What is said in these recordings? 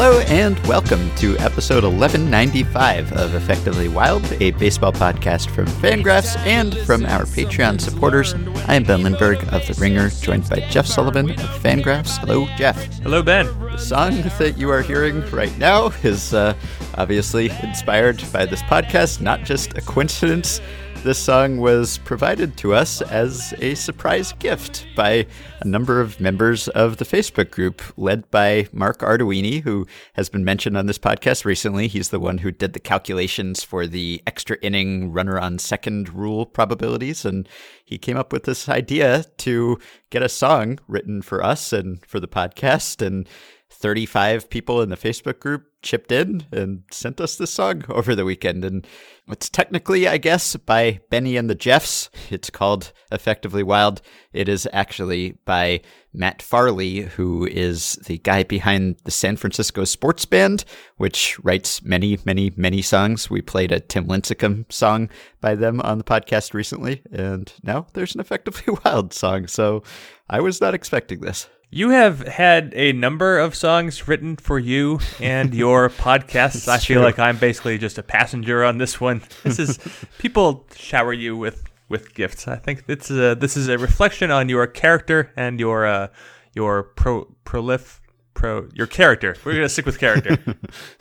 and welcome to episode 1195 of Effectively Wild, a baseball podcast from Fangraphs and from our Patreon supporters. I am Ben Lindbergh of The Ringer, joined by Jeff Sullivan of Fangraphs. Hello, Jeff. Hello, Ben. The song that you are hearing right now is uh, obviously inspired by this podcast, not just a coincidence. This song was provided to us as a surprise gift by a number of members of the Facebook group, led by Mark Arduini, who has been mentioned on this podcast recently. He's the one who did the calculations for the extra inning runner on second rule probabilities. And he came up with this idea to get a song written for us and for the podcast. And 35 people in the Facebook group chipped in and sent us this song over the weekend. And it's technically, I guess, by Benny and the Jeffs. It's called Effectively Wild. It is actually by Matt Farley, who is the guy behind the San Francisco Sports Band, which writes many, many, many songs. We played a Tim Lincecum song by them on the podcast recently, and now there's an Effectively Wild song. So I was not expecting this. You have had a number of songs written for you and your podcasts. I feel true. like I'm basically just a passenger on this one. This is people shower you with with gifts. I think it's a, this is a reflection on your character and your uh, your pro prolif pro your character. We're gonna stick with character.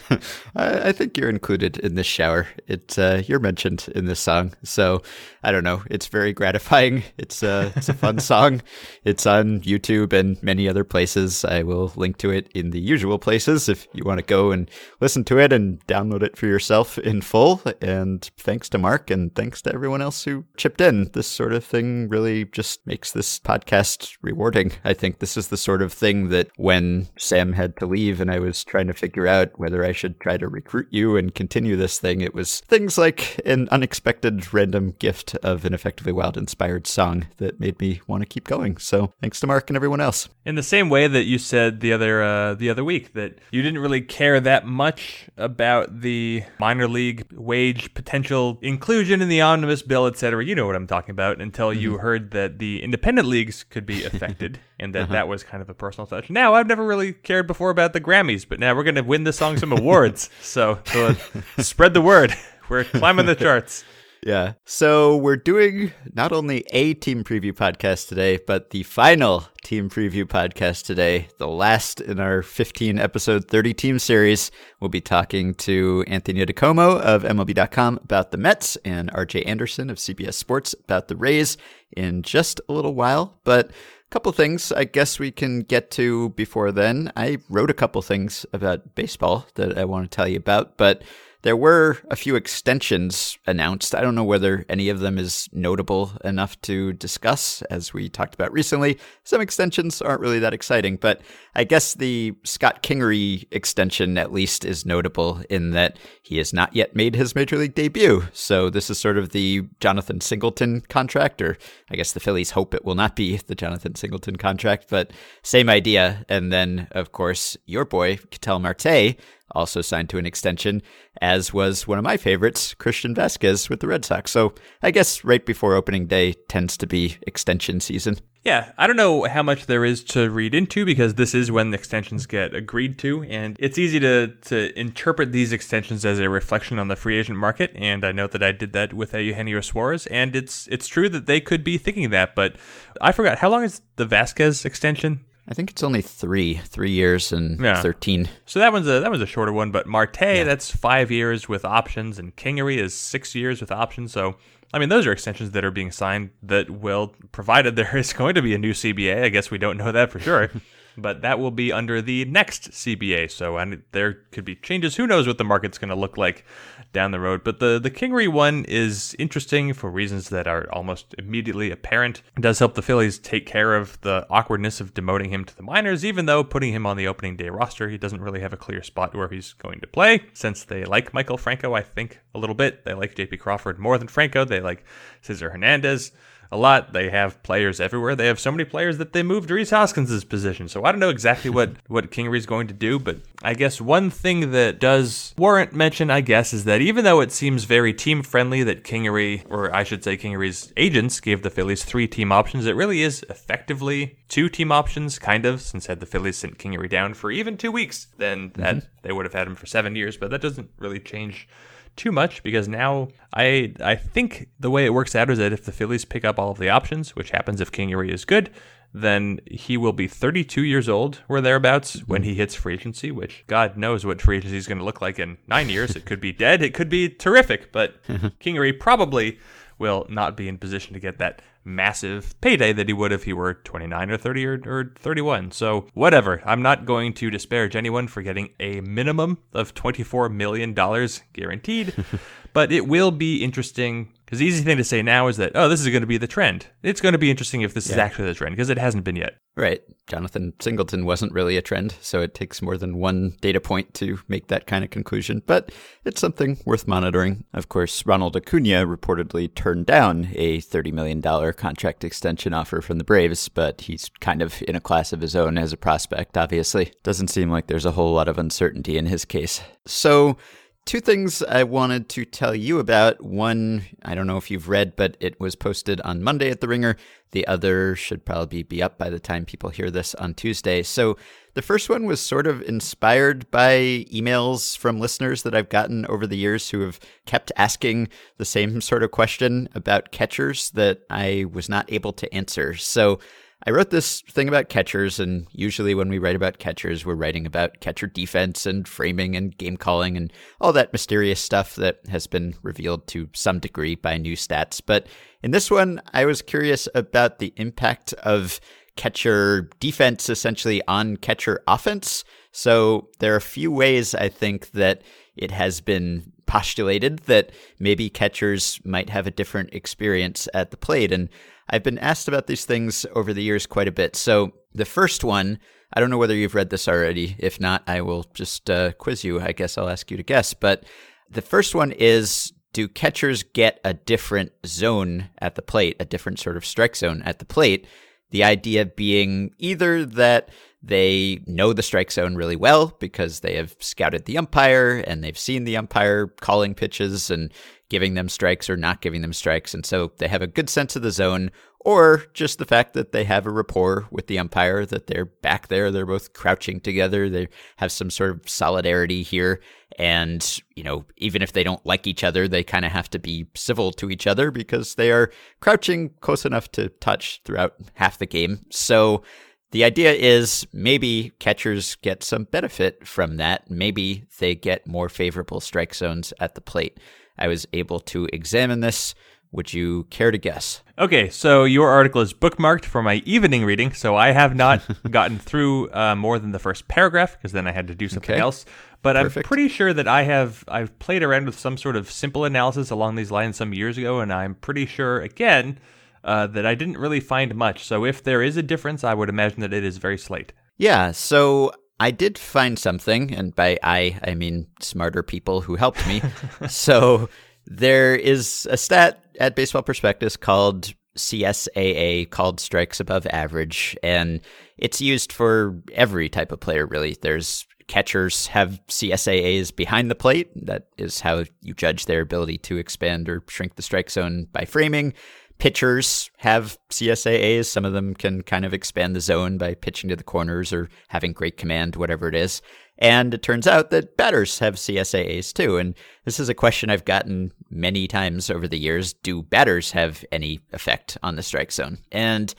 I, I think you're included in this shower. It's uh, you're mentioned in this song, so I don't know. It's very gratifying. It's uh, it's a fun song. It's on YouTube and many other places. I will link to it in the usual places if you want to go and listen to it and download it for yourself in full. And thanks to Mark and thanks to everyone else who chipped in. This sort of thing really just makes this podcast rewarding. I think this is the sort of thing that when Sam had to leave and I was trying to figure out whether I should try to recruit you and continue this thing, it was things like an unexpected random gift of an effectively wild inspired song that made me want to keep going. So thanks to Mark and everyone else. In the same way that you said the other uh, the other week that you didn't really care that much about the minor league wage potential inclusion in the omnibus bill, et cetera. You know what I'm talking about until you heard that the independent leagues could be affected and that uh-huh. that was kind of a personal touch. Now I've never really cared before about the Grammys, but now we're going to win the song some awards. So, so uh, spread the word. We're climbing the charts. Yeah. So we're doing not only a team preview podcast today, but the final team preview podcast today, the last in our 15 episode 30 team series. We'll be talking to Anthony DiComo of MLB.com about the Mets and RJ Anderson of CBS Sports about the Rays in just a little while. But couple things I guess we can get to before then. I wrote a couple things about baseball that I want to tell you about, but there were a few extensions announced. I don't know whether any of them is notable enough to discuss, as we talked about recently. Some extensions aren't really that exciting, but I guess the Scott Kingery extension at least is notable in that he has not yet made his major league debut. So this is sort of the Jonathan Singleton contract, or I guess the Phillies hope it will not be the Jonathan Singleton contract, but same idea. And then, of course, your boy, Ketel Marte, also signed to an extension, as was one of my favorites, Christian Vázquez with the Red Sox. So I guess right before opening day tends to be extension season. Yeah, I don't know how much there is to read into because this is when the extensions get agreed to, and it's easy to, to interpret these extensions as a reflection on the free agent market. And I know that I did that with Eugenio Suarez, and it's it's true that they could be thinking that, but I forgot how long is the Vasquez extension? I think it's only three, three years and Yeah. 13. So that one's a that was a shorter one, but Marte that's five years with options, and Kingery is six years with options. So I mean, those are extensions that are being signed that will, provided there is going to be a new CBA. I guess we don't know that for sure, but that will be under the next CBA. So and there could be changes. Who knows what the market's going to look like down the road? But the the Kingery one is interesting for reasons that are almost immediately apparent. It does help the Phillies take care of the awkwardness of demoting him to the minors, even though putting him on the opening day roster, he doesn't really have a clear spot where he's going to play. Since they like Maikel Franco, I think a little bit. They like JP Crawford more than Franco. They like Cesar Hernandez a lot. They have players everywhere. They have so many players that they moved Rhys Hoskins' position. So I don't know exactly what, what Kingery is going to do, but I guess one thing that does warrant mention, I guess, is that even though it seems very team friendly that Kingery, or I should say Kingery's agents, gave the Phillies three team options, it really is effectively two team options, kind of, since had the Phillies sent Kingery down for even two weeks, then that mm-hmm. they would have had him for seven years, but that doesn't really change too much because now I I think the way it works out is that if the Phillies pick up all of the options, which happens if Kingery is good, then he will be 32 years old or thereabouts when he hits free agency, which God knows what free agency is going to look like in nine years. it could be dead, it could be terrific, but Kingery probably will not be in position to get that massive payday that he would if he were 29 or 30 or, or 31. So, whatever. I'm not going to disparage anyone for getting a minimum of $24 million guaranteed, but it will be interesting because the easy thing to say now is that, oh, this is going to be the trend. It's going to be interesting if this yeah. is actually the trend because it hasn't been yet. Right. Jonathan Singleton wasn't really a trend, so it takes more than one data point to make that kind of conclusion, but it's something worth monitoring. Of course, Ronald Acuna reportedly turned down a $30 million contract extension offer from the Braves, but he's kind of in a class of his own as a prospect, obviously. Doesn't seem like there's a whole lot of uncertainty in his case. So, Two things I wanted to tell you about. One, I don't know if you've read, but it was posted on Monday at The Ringer. The other should probably be up by the time people hear this on Tuesday. So, the first one was sort of inspired by emails from listeners that I've gotten over the years who have kept asking the same sort of question about catchers that I was not able to answer. So, I wrote this thing about catchers, and usually when we write about catchers, we're writing about catcher defense and framing and game calling and all that mysterious stuff that has been revealed to some degree by new stats. But in this one, I was curious about the impact of catcher defense essentially on catcher offense. So there are a few ways I think that it has been postulated that maybe catchers might have a different experience at the plate. And I've been asked about these things over the years quite a bit. So the first one, I don't know whether you've read this already. If not, I will just uh, quiz you. I guess I'll ask you to guess. But the first one is do catchers get a different zone at the plate, a different sort of strike zone at the plate? The idea being either that they know the strike zone really well because they have scouted the umpire and they've seen the umpire calling pitches and giving them strikes or not giving them strikes. And so they have a good sense of the zone, or just the fact that they have a rapport with the umpire, that they're back there, they're both crouching together, they have some sort of solidarity here. And, you know, even if they don't like each other, they kind of have to be civil to each other because they are crouching close enough to touch throughout half the game. So, the idea is maybe catchers get some benefit from that. Maybe they get more favorable strike zones at the plate. I was able to examine this. Would you care to guess? Okay, so your article is bookmarked for my evening reading, so I have not gotten through uh, more than the first paragraph because then I had to do something okay. else. But Perfect. I'm pretty sure that I have I've played around with some sort of simple analysis along these lines some years ago, and I'm pretty sure again uh, that I didn't really find much. So if there is a difference, I would imagine that it is very slight. Yeah. So I did find something, and by I, I mean smarter people who helped me. so there is a stat at Baseball Prospectus called CSAA, called strikes above average, and it's used for every type of player, really. There's catchers have CSAAs behind the plate. That is how you judge their ability to expand or shrink the strike zone by framing pitchers have CSAAs. Some of them can kind of expand the zone by pitching to the corners or having great command, whatever it is. And it turns out that batters have CSAAs too. And this is a question I've gotten many times over the years. Do batters have any effect on the strike zone? And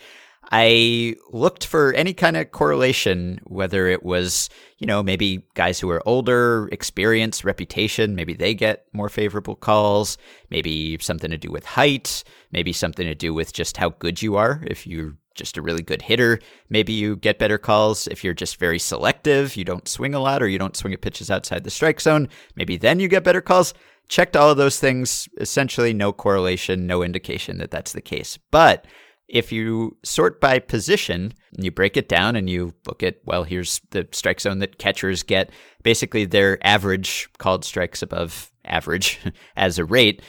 I looked for any kind of correlation, whether it was, you know, maybe guys who are older, experience, reputation, maybe they get more favorable calls, maybe something to do with height, maybe something to do with just how good you are. If you're just a really good hitter, maybe you get better calls. If you're just very selective, you don't swing a lot or you don't swing at pitches outside the strike zone, maybe then you get better calls. Checked all of those things, essentially no correlation, no indication that that's the case. But if you sort by position and you break it down and you look at, well, here's the strike zone that catchers get, basically their average called strikes above average as a rate.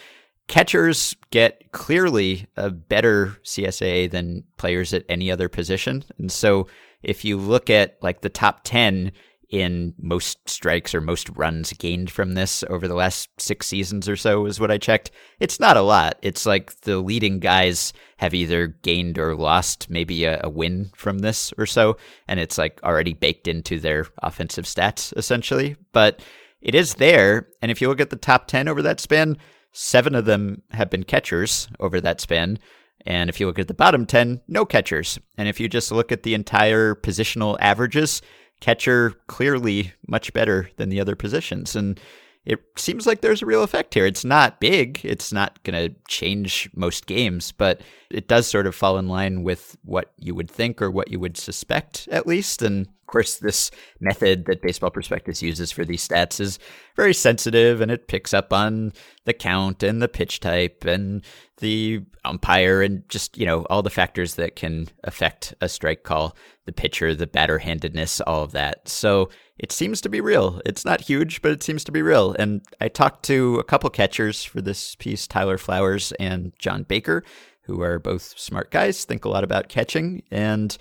catchers get clearly a better CSA than players at any other position. And so if you look at like the top 10 in most strikes or most runs gained from this over the last six seasons or so is what I checked. It's not a lot. It's like the leading guys have either gained or lost maybe a, a, win from this or so, and it's like already baked into their offensive stats essentially. But it is there, and if you look at the top 10 over that span, seven of them have been catchers over that span. And if you look at the bottom 10, no catchers. And if you just look at the entire positional averages, catcher clearly much better than the other positions. And it seems like there's a real effect here. It's not big, it's not going to change most games, but it does sort of fall in line with what you would think or what you would suspect, at least. And course, this method that Baseball Prospectus uses for these stats is very sensitive and it picks up on the count and the pitch type and the umpire and just, you know, all the factors that can affect a strike call, the pitcher, the batter handedness, all of that. So it seems to be real. It's not huge, but it seems to be real. And I talked to a couple catchers for this piece, Tyler Flowers and John Baker, who are both smart guys, think a lot about catching. And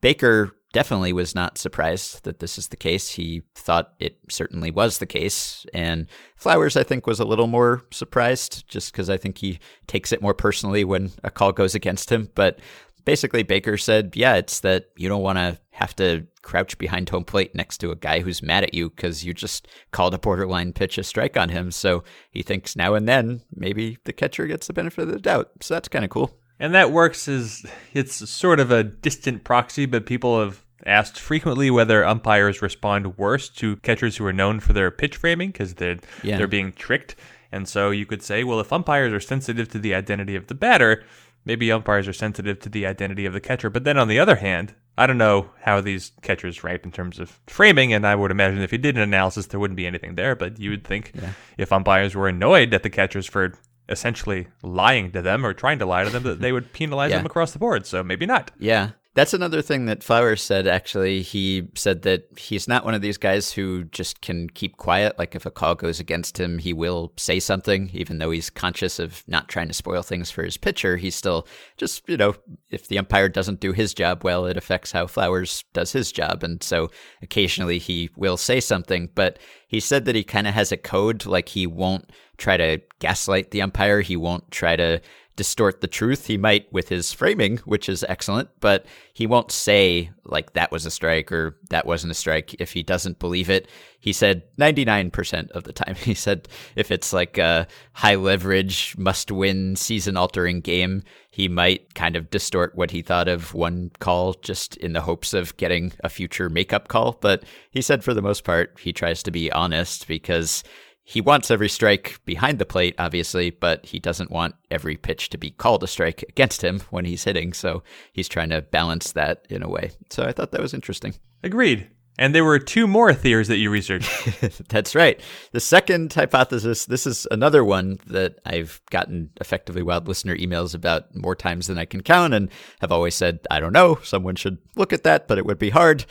Baker definitely was not surprised that this is the case. He thought it certainly was the case. And Flowers, I think, was a little more surprised just because I think he takes it more personally when a call goes against him. But basically, Baker said, yeah, it's that you don't want to have to crouch behind home plate next to a guy who's mad at you because you just called a borderline pitch a strike on him. So he thinks now and then maybe the catcher gets the benefit of the doubt. So that's kind of cool. And that works as it's sort of a distant proxy, but people have asked frequently whether umpires respond worse to catchers who are known for their pitch framing because they're yeah. they're being tricked. And so you could say, well, if umpires are sensitive to the identity of the batter, maybe umpires are sensitive to the identity of the catcher. But then on the other hand, I don't know how these catchers rank in terms of framing, and I would imagine if you did an analysis, there wouldn't be anything there. But you would think yeah. if umpires were annoyed at the catchers for essentially lying to them or trying to lie to them, that they would penalize yeah. them across the board. So maybe not. Yeah. That's another thing that Flowers said, actually. He said that he's not one of these guys who just can keep quiet. Like, if a call goes against him, he will say something, even though he's conscious of not trying to spoil things for his pitcher. He's still just, you know, if the umpire doesn't do his job well, it affects how Flowers does his job. And so occasionally he will say something, but he said that he kind of has a code, like, he won't try to gaslight the umpire. He won't try to distort the truth. He might with his framing, which is excellent, but he won't say like that was a strike or that wasn't a strike if he doesn't believe it. He said 99% of the time. He said if it's like a high leverage, must win, season altering game, he might kind of distort what he thought of one call just in the hopes of getting a future makeup call. But he said for the most part, he tries to be honest because he wants every strike behind the plate, obviously, but he doesn't want every pitch to be called a strike against him when he's hitting. So he's trying to balance that in a way. So I thought that was interesting. Agreed. And there were two more theories that you researched. That's right. The second hypothesis, this is another one that I've gotten effectively wild listener emails about more times than I can count and have always said, I don't know, someone should look at that, but it would be hard.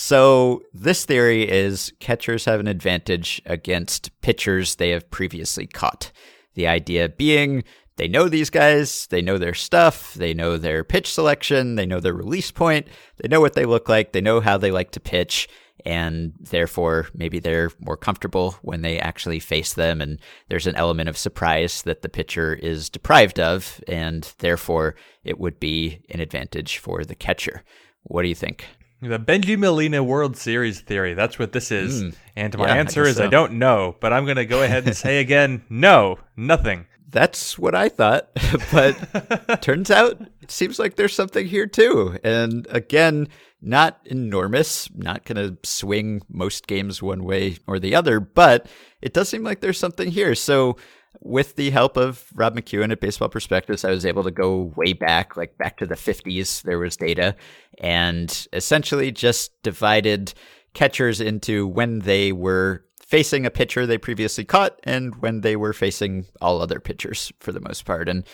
So, this theory is catchers have an advantage against pitchers they have previously caught. The idea being they know these guys, they know their stuff, they know their pitch selection, they know their release point, they know what they look like, they know how they like to pitch, and therefore maybe they're more comfortable when they actually face them. And there's an element of surprise that the pitcher is deprived of, and therefore it would be an advantage for the catcher. What do you think? The Bengie Molina World Series theory. That's what this is. Mm, and my yeah, answer I is so. I don't know, but I'm going to go ahead and say again no, nothing. That's what I thought. but turns out it seems like there's something here too. And again, not enormous, not going to swing most games one way or the other, but it does seem like there's something here. So with the help of Rob McQuown at Baseball Prospectus, I was able to go way back, like back to the 50s. There was data and essentially just divided catchers into when they were facing a pitcher they previously caught and when they were facing all other pitchers for the most part. And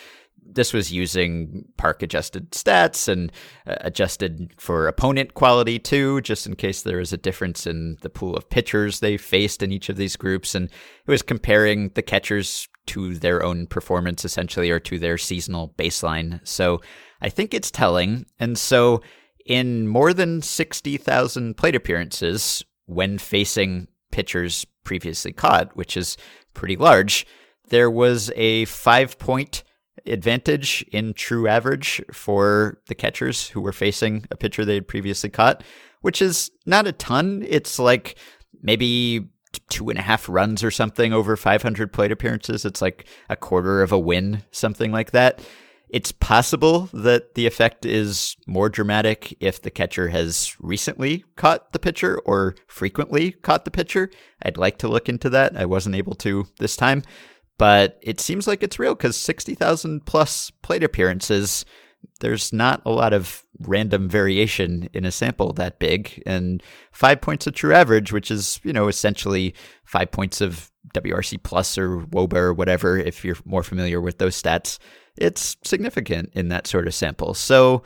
this was using park adjusted stats and uh, adjusted for opponent quality too, just in case there was a difference in the pool of pitchers they faced in each of these groups. And it was comparing the catchers to their own performance essentially or to their seasonal baseline. So I think it's telling. And so in more than 60,000 plate appearances when facing pitchers previously caught, which is pretty large, there was a five point advantage in true average for the catchers who were facing a pitcher they had previously caught, which is not a ton. It's like maybe two and a half runs or something over 500 plate appearances. It's like a quarter of a win, something like that. It's possible that the effect is more dramatic if the catcher has recently caught the pitcher or frequently caught the pitcher. I'd like to look into that. I wasn't able to this time, but it seems like it's real because 60,000 plus plate appearances, there's not a lot of random variation in a sample that big. And five points of true average, which is, you know, essentially five points of WRC plus or WOBA or whatever, if you're more familiar with those stats, it's significant in that sort of sample. So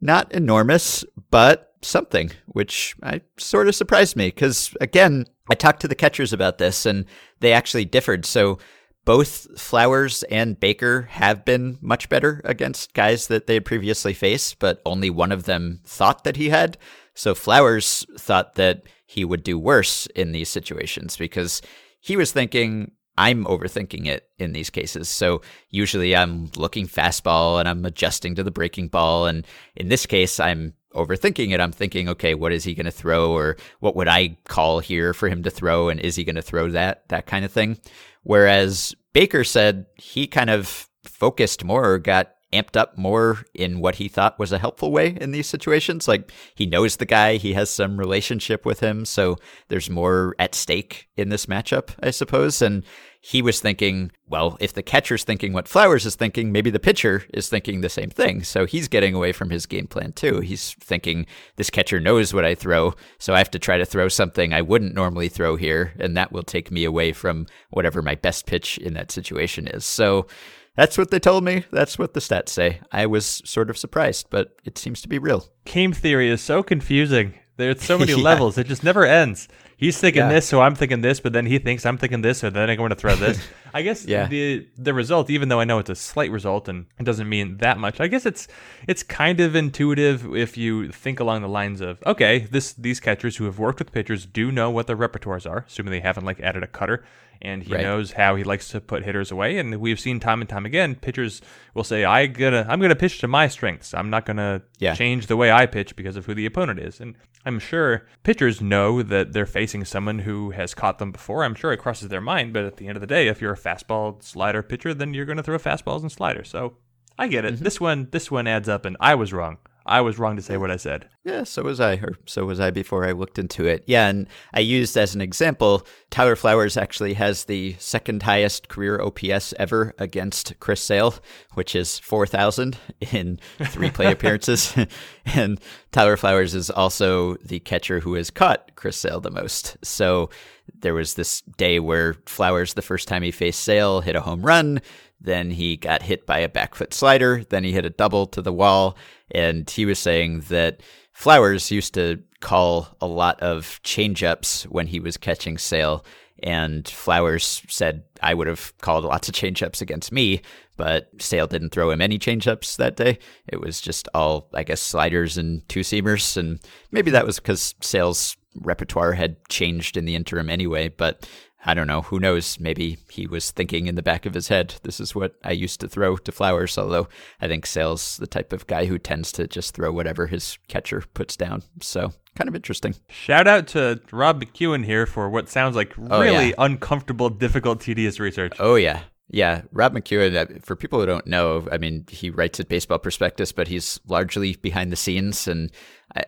not enormous, but something, which I sort of surprised me because again, I talked to the catchers about this and they actually differed. So both Flowers and Baker have been much better against guys that they had previously faced, but only one of them thought that he had. So Flowers thought that he would do worse in these situations because he was thinking, I'm overthinking it in these cases. So usually I'm looking fastball and I'm adjusting to the breaking ball. And in this case, I'm overthinking it. I'm thinking, okay, what is he going to throw or what would I call here for him to throw? And is he going to throw that, that kind of thing? Whereas Baker said he kind of focused more or got amped up more in what he thought was a helpful way in these situations. Like he knows the guy, he has some relationship with him, so there's more at stake in this matchup, I suppose. And he was thinking, well, if the catcher's thinking what Flowers is thinking, maybe the pitcher is thinking the same thing. So he's getting away from his game plan too. He's thinking, this catcher knows what I throw, so I have to try to throw something I wouldn't normally throw here, and that will take me away from whatever my best pitch in that situation is. So that's what they told me. That's what the stats say. I was sort of surprised, but it seems to be real. Game theory is so confusing. There's so many yeah. levels. It just never ends. He's thinking yeah. this, so I'm thinking this, but then he thinks I'm thinking this, so then I'm going to throw this. I guess yeah. the the result, even though I know it's a slight result and it doesn't mean that much, I guess it's it's kind of intuitive if you think along the lines of okay, this these catchers who have worked with pitchers do know what their repertoires are, assuming they haven't like added a cutter and he right. knows how he likes to put hitters away. And we've seen time and time again, pitchers will say, "I gonna I'm gonna pitch to my strengths. I'm not gonna yeah. change the way I pitch because of who the opponent is." And I'm sure pitchers know that they're facing someone who has caught them before. I'm sure it crosses their mind, but at the end of the day, if you're a fastball slider pitcher, then you're gonna throw fastballs and sliders. So I get it. Mm-hmm. This one this one adds up, and I was wrong. I was wrong to say what I said. Yeah, so was I, or so was I before I looked into it. Yeah, and I used as an example, Tyler Flowers actually has the second highest career OPS ever against Chris Sale, which is 4,000 in three play appearances. and Tyler Flowers is also the catcher who has caught Chris Sale the most. So there was this day where Flowers, the first time he faced Sale, hit a home run. Then he got hit by a back foot slider. Then he hit a double to the wall. And he was saying that Flowers used to call a lot of changeups when he was catching Sale. And Flowers said, I would have called lots of changeups against me, but Sale didn't throw him any changeups that day. It was just all, I guess, sliders and two seamers. And maybe that was because Sale's repertoire had changed in the interim anyway. But I don't know. Who knows? Maybe he was thinking in the back of his head, this is what I used to throw to Flowers, although I think Sale's the type of guy who tends to just throw whatever his catcher puts down. So kind of interesting. Shout out to Rob McQuown here for what sounds like really oh, yeah. uncomfortable, difficult, tedious research. Oh, yeah. Yeah, Rob McQuown, uh, for people who don't know, I mean, he writes at Baseball Prospectus, but he's largely behind the scenes. And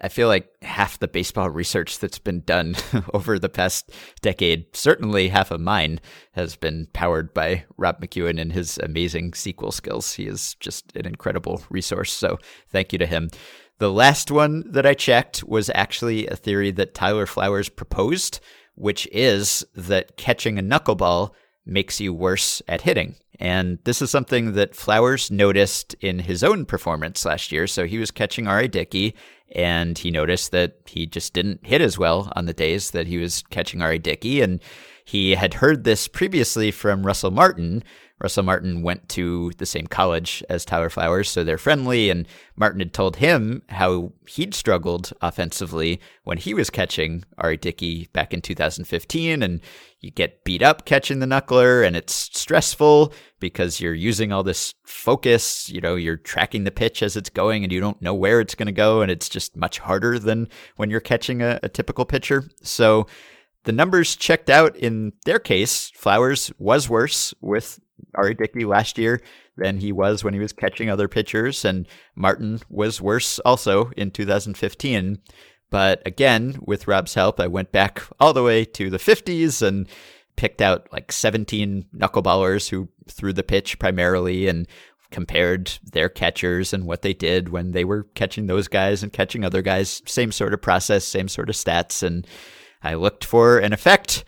I feel like half the baseball research that's been done over the past decade, certainly half of mine, has been powered by Rob McQuown and his amazing SQL skills. He is just an incredible resource. So thank you to him. The last one that I checked was actually a theory that Tyler Flowers proposed, which is that catching a knuckleball makes you worse at hitting. And this is something that Flowers noticed in his own performance last year. So he was catching R.A. Dickey, and he noticed that he just didn't hit as well on the days that he was catching R.A. Dickey. And he had heard this previously from Russell Martin. Russell Martin went to the same college as Tyler Flowers, so they're friendly. And Martin had told him how he'd struggled offensively when he was catching R.A. Dickey back in 2015. And you get beat up catching the knuckler, and it's stressful because you're using all this focus. You know, you're tracking the pitch as it's going, and you don't know where it's going to go. And it's just much harder than when you're catching a, a typical pitcher. So, the numbers checked out in their case. Flowers was worse with R.A. Dickey last year than he was when he was catching other pitchers, and Martin was worse also in 2015. But again, with Rob's help, I went back all the way to the 50s and picked out like 17 knuckleballers who threw the pitch primarily and compared their catchers and what they did when they were catching those guys and catching other guys. Same sort of process, same sort of stats. And I looked for an effect.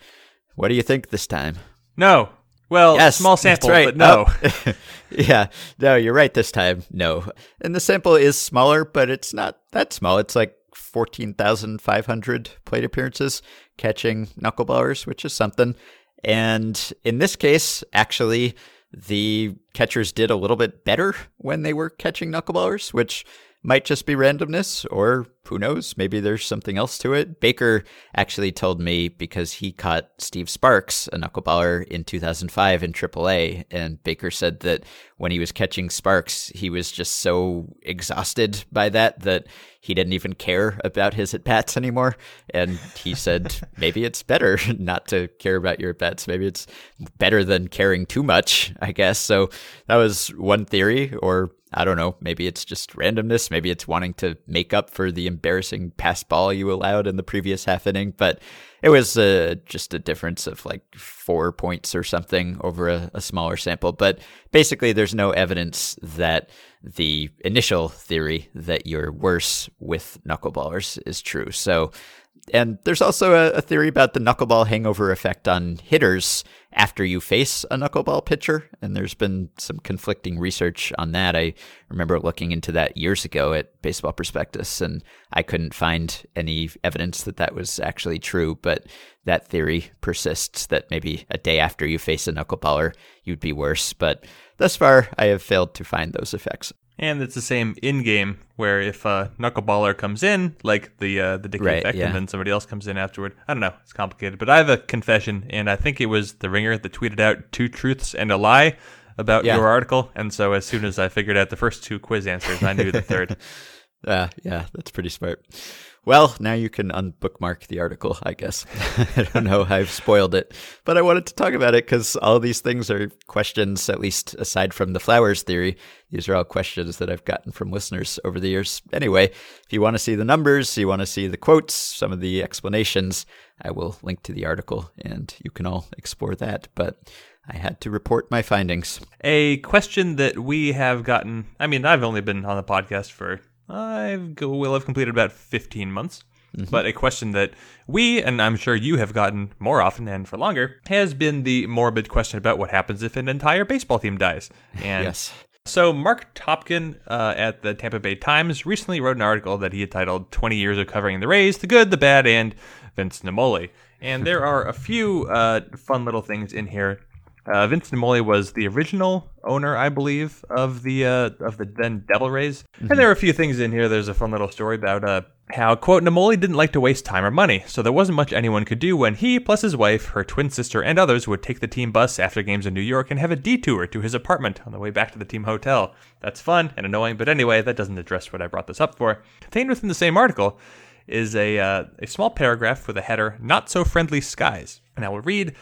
What do you think this time? No. Well, yes, small sample, right. but no. Oh. yeah, no, you're right this time. No. And the sample is smaller, but it's not that small. It's like 14,500 plate appearances catching knuckleballers, which is something. And in this case, actually, the catchers did a little bit better when they were catching knuckleballers, which might just be randomness, or who knows, maybe there's something else to it. Baker actually told me because he caught Steve Sparks, a knuckleballer, in 2005 in AAA, and Baker said that when he was catching Sparks, he was just so exhausted by that that he didn't even care about his at bats anymore. And he said maybe it's better not to care about your at bats. Maybe it's better than caring too much, I guess. So that was one theory, or I don't know. Maybe it's just randomness. Maybe it's wanting to make up for the embarrassing pass ball you allowed in the previous half inning. But it was uh, just a difference of like four points or something over a, a smaller sample. But basically, there's no evidence that the initial theory that you're worse with knuckleballers is true. So and there's also a, a, theory about the knuckleball hangover effect on hitters after you face a knuckleball pitcher. And there's been some conflicting research on that. I remember looking into that years ago at Baseball Prospectus, and I couldn't find any evidence that that was actually true. But that theory persists that maybe a day after you face a knuckleballer, you'd be worse. But thus far, I have failed to find those effects. And it's the same in game where if a knuckleballer comes in, like the uh, the Dickey right, effect, yeah. and then somebody else comes in afterward. I don't know. It's complicated. But I have a confession, and I think it was the ringer that tweeted out two truths and a lie about yeah. your article. And so as soon as I figured out the first two quiz answers, I knew the third. Uh, yeah, that's pretty smart. Well, now you can unbookmark the article, I guess. I don't know I've spoiled it, but I wanted to talk about it because all these things are questions, at least aside from the flowers theory. These are all questions that I've gotten from listeners over the years. Anyway, if you want to see the numbers, you want to see the quotes, some of the explanations, I will link to the article and you can all explore that. But I had to report my findings. A question that we have gotten I mean, I've only been on the podcast for I will have completed about 15 months. Mm-hmm. But a question that we, and I'm sure you have gotten more often and for longer, has been the morbid question about what happens if an entire baseball team dies. And yes. So, Marc Topkin uh, at the Tampa Bay Times recently wrote an article that he had titled 20 Years of Covering the Rays, the Good, the Bad, and Vince Naimoli. And there are a few uh, fun little things in here uh, Vince Naimoli was the original owner, I believe, of the uh, of the then Devil Rays. Mm-hmm. And there are a few things in here. There's a fun little story about uh, how quote Naimoli didn't like to waste time or money, so there wasn't much anyone could do when he, plus his wife, her twin sister, and others would take the team bus after games in New York and have a detour to his apartment on the way back to the team hotel. That's fun and annoying, but anyway, that doesn't address what I brought this up for. Contained within the same article is a uh, a small paragraph with a header: "Not so friendly skies," and I will read.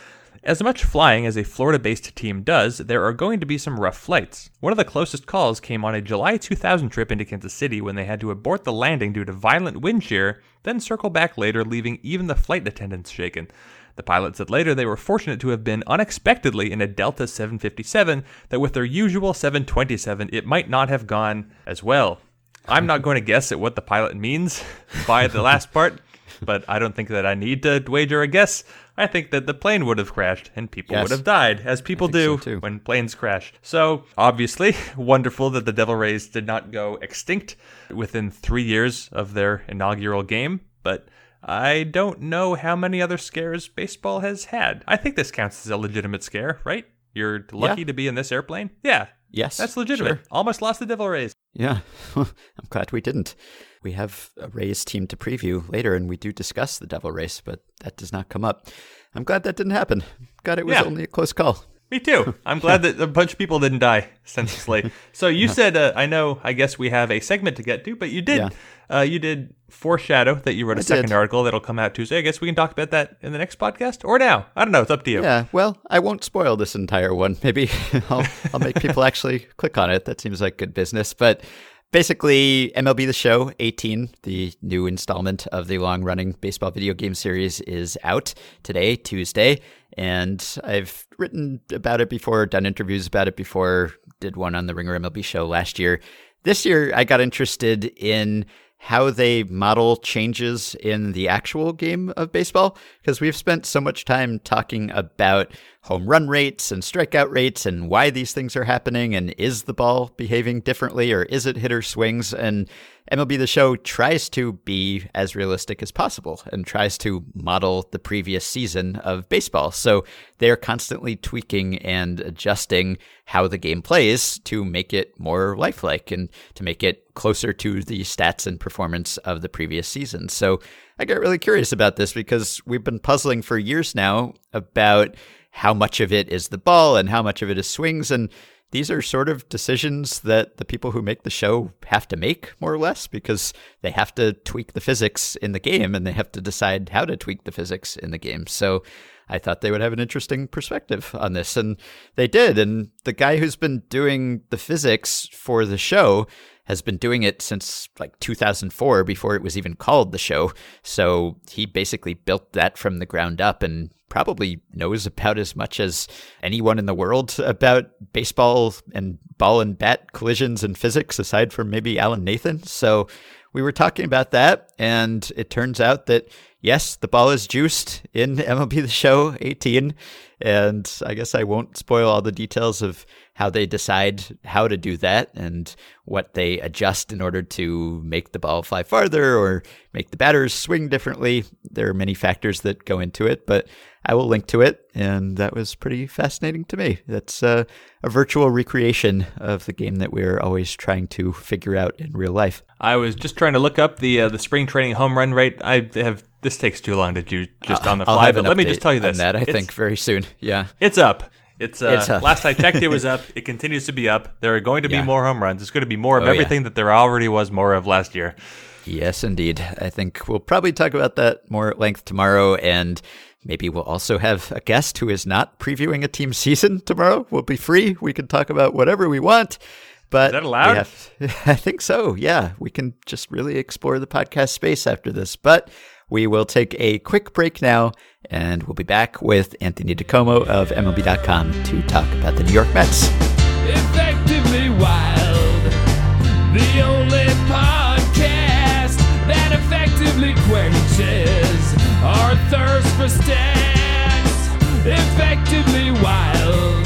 As much flying as a Florida based team does, there are going to be some rough flights. One of the closest calls came on a July 2000 trip into Kansas City when they had to abort the landing due to violent wind shear, then circle back later, leaving even the flight attendants shaken. The pilot said later they were fortunate to have been unexpectedly in a Delta 757, that with their usual 727, it might not have gone as well. I'm not going to guess at what the pilot means by the last part, but I don't think that I need to wager a guess. I think that the plane would have crashed and people yes. would have died, as people do so when planes crash. So, obviously, wonderful that the Devil Rays did not go extinct within three years of their inaugural game, but I don't know how many other scares baseball has had. I think this counts as a legitimate scare, right? You're lucky Yeah. to be in this airplane? Yeah. Yes. That's legitimate. sure. Almost lost the Devil Rays. Yeah, I'm glad we didn't. We have a Rays team to preview later, and we do discuss the Devil Rays, but that does not come up. I'm glad that didn't happen. God, it was Yeah. only a close call. Me too. I'm glad that a bunch of people didn't die senselessly. So you said, uh, I know. I guess we have a segment to get to, but you did. Yeah. Uh, you did foreshadow that you wrote a I second did. article that'll come out Tuesday. I guess we can talk about that in the next podcast or now. I don't know. It's up to you. Yeah, well, I won't spoil this entire one. Maybe I'll, I'll make people actually click on it. That seems like good business. But basically, MLB The Show 18, the new installment of the long running baseball video game series, is out today, Tuesday. And I've written about it before, done interviews about it before, did one on the Ringer MLB show last year. This year, I got interested in how they model changes in the actual game of baseball because we've spent so much time talking about home run rates and strikeout rates and why these things are happening and is the ball behaving differently or is it hitter swings and MLB the show tries to be as realistic as possible and tries to model the previous season of baseball. So they're constantly tweaking and adjusting how the game plays to make it more lifelike and to make it closer to the stats and performance of the previous season. So I got really curious about this because we've been puzzling for years now about how much of it is the ball and how much of it is swings and these are sort of decisions that the people who make the show have to make, more or less, because they have to tweak the physics in the game and they have to decide how to tweak the physics in the game. So I thought they would have an interesting perspective on this, and they did. And the guy who's been doing the physics for the show has been doing it since like 2004 before it was even called the show. So he basically built that from the ground up and probably knows about as much as anyone in the world about baseball and ball and bat collisions and physics aside from maybe Alan Nathan. So we were talking about that and it turns out that yes, the ball is juiced in MLB the Show 18 and I guess I won't spoil all the details of how they decide how to do that and what they adjust in order to make the ball fly farther or make the batters swing differently. There are many factors that go into it, but I will link to it, and that was pretty fascinating to me. That's uh, a virtual recreation of the game that we're always trying to figure out in real life. I was just trying to look up the uh, the spring training home run rate. I have this takes too long to do just on the fly, but let me just tell you this. that I It's- think very soon. Yeah. It's up. It's, uh, It's up. last I checked, it was up. It continues to be up. There are going to be Yeah. more home runs. It's going to be more of Oh, yeah. everything that there already was more of last year. Yes, indeed. I think we'll probably talk about that more at length tomorrow, and maybe we'll also have a guest who is not previewing a team season tomorrow. We'll be free. We can talk about whatever we want. But that we allowed? have- I think so. Yeah, we can just really explore the podcast space after this. But we will take a quick break now, and we'll be back with Anthony DiComo of MLB.com to talk about the New York Mets. Effectively Wild, the only podcast that effectively quenches our thirst for stats. Effectively Wild,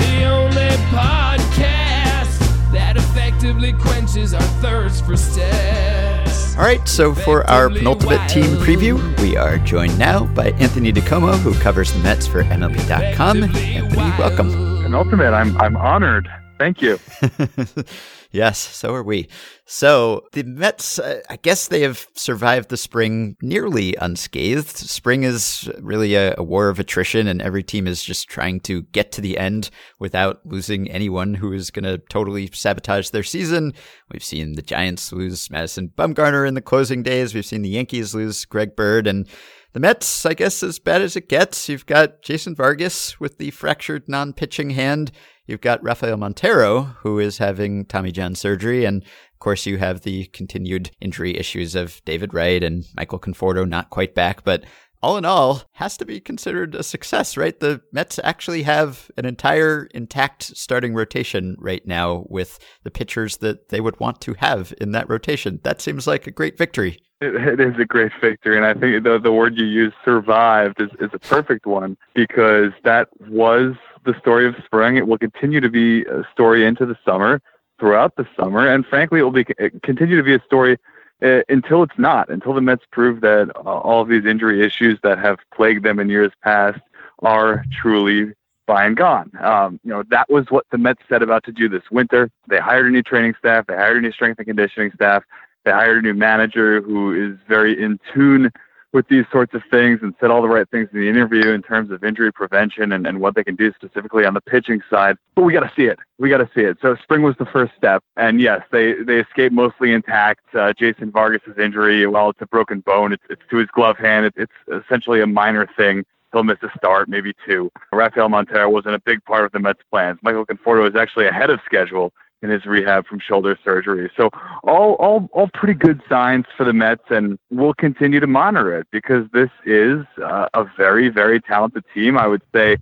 the only podcast that effectively quenches our thirst for stats. All right, so for our penultimate team preview, we are joined now by Anthony DiComo, who covers the Mets for MLB.com. Anthony, welcome. Penultimate, I'm I'm honored. Thank you. yes, so are we. So the Mets, uh, I guess they have survived the spring nearly unscathed. Spring is really a, a war of attrition, and every team is just trying to get to the end without losing anyone who is going to totally sabotage their season. We've seen the Giants lose Madison Bumgarner in the closing days. We've seen the Yankees lose Greg Bird, and the Mets, I guess, as bad as it gets. You've got Jason Vargas with the fractured non-pitching hand. You've got Rafael Montero, who is having Tommy John surgery. And of course, you have the continued injury issues of David Wright and Michael Conforto not quite back. But all in all, has to be considered a success, right? The Mets actually have an entire intact starting rotation right now with the pitchers that they would want to have in that rotation. That seems like a great victory. It, it is a great victory, and I think the the word you used, "survived," is is a perfect one because that was the story of spring. It will continue to be a story into the summer, throughout the summer, and frankly, it will be continue to be a story until it's not, until the Mets prove that uh, all of these injury issues that have plagued them in years past are truly by and gone. Um, you know, that was what the Mets set about to do this winter. They hired a new training staff, they hired a new strength and conditioning staff, they hired a new manager who is very in tune with these sorts of things and said all the right things in the interview in terms of injury prevention and, and what they can do specifically on the pitching side. But we got to see it. We got to see it. So spring was the first step. And yes, they, they escaped mostly intact. Uh, Jason Vargas's injury, while it's a broken bone, it's, it's to his glove hand. It, it's essentially a minor thing. He'll miss a start, maybe two. Rafael Montero wasn't a big part of the Mets' plans. Michael Conforto is actually ahead of schedule in his rehab from shoulder surgery. So all all all pretty good signs for the Mets, and we'll continue to monitor it because this is uh, a very very talented team. I would say,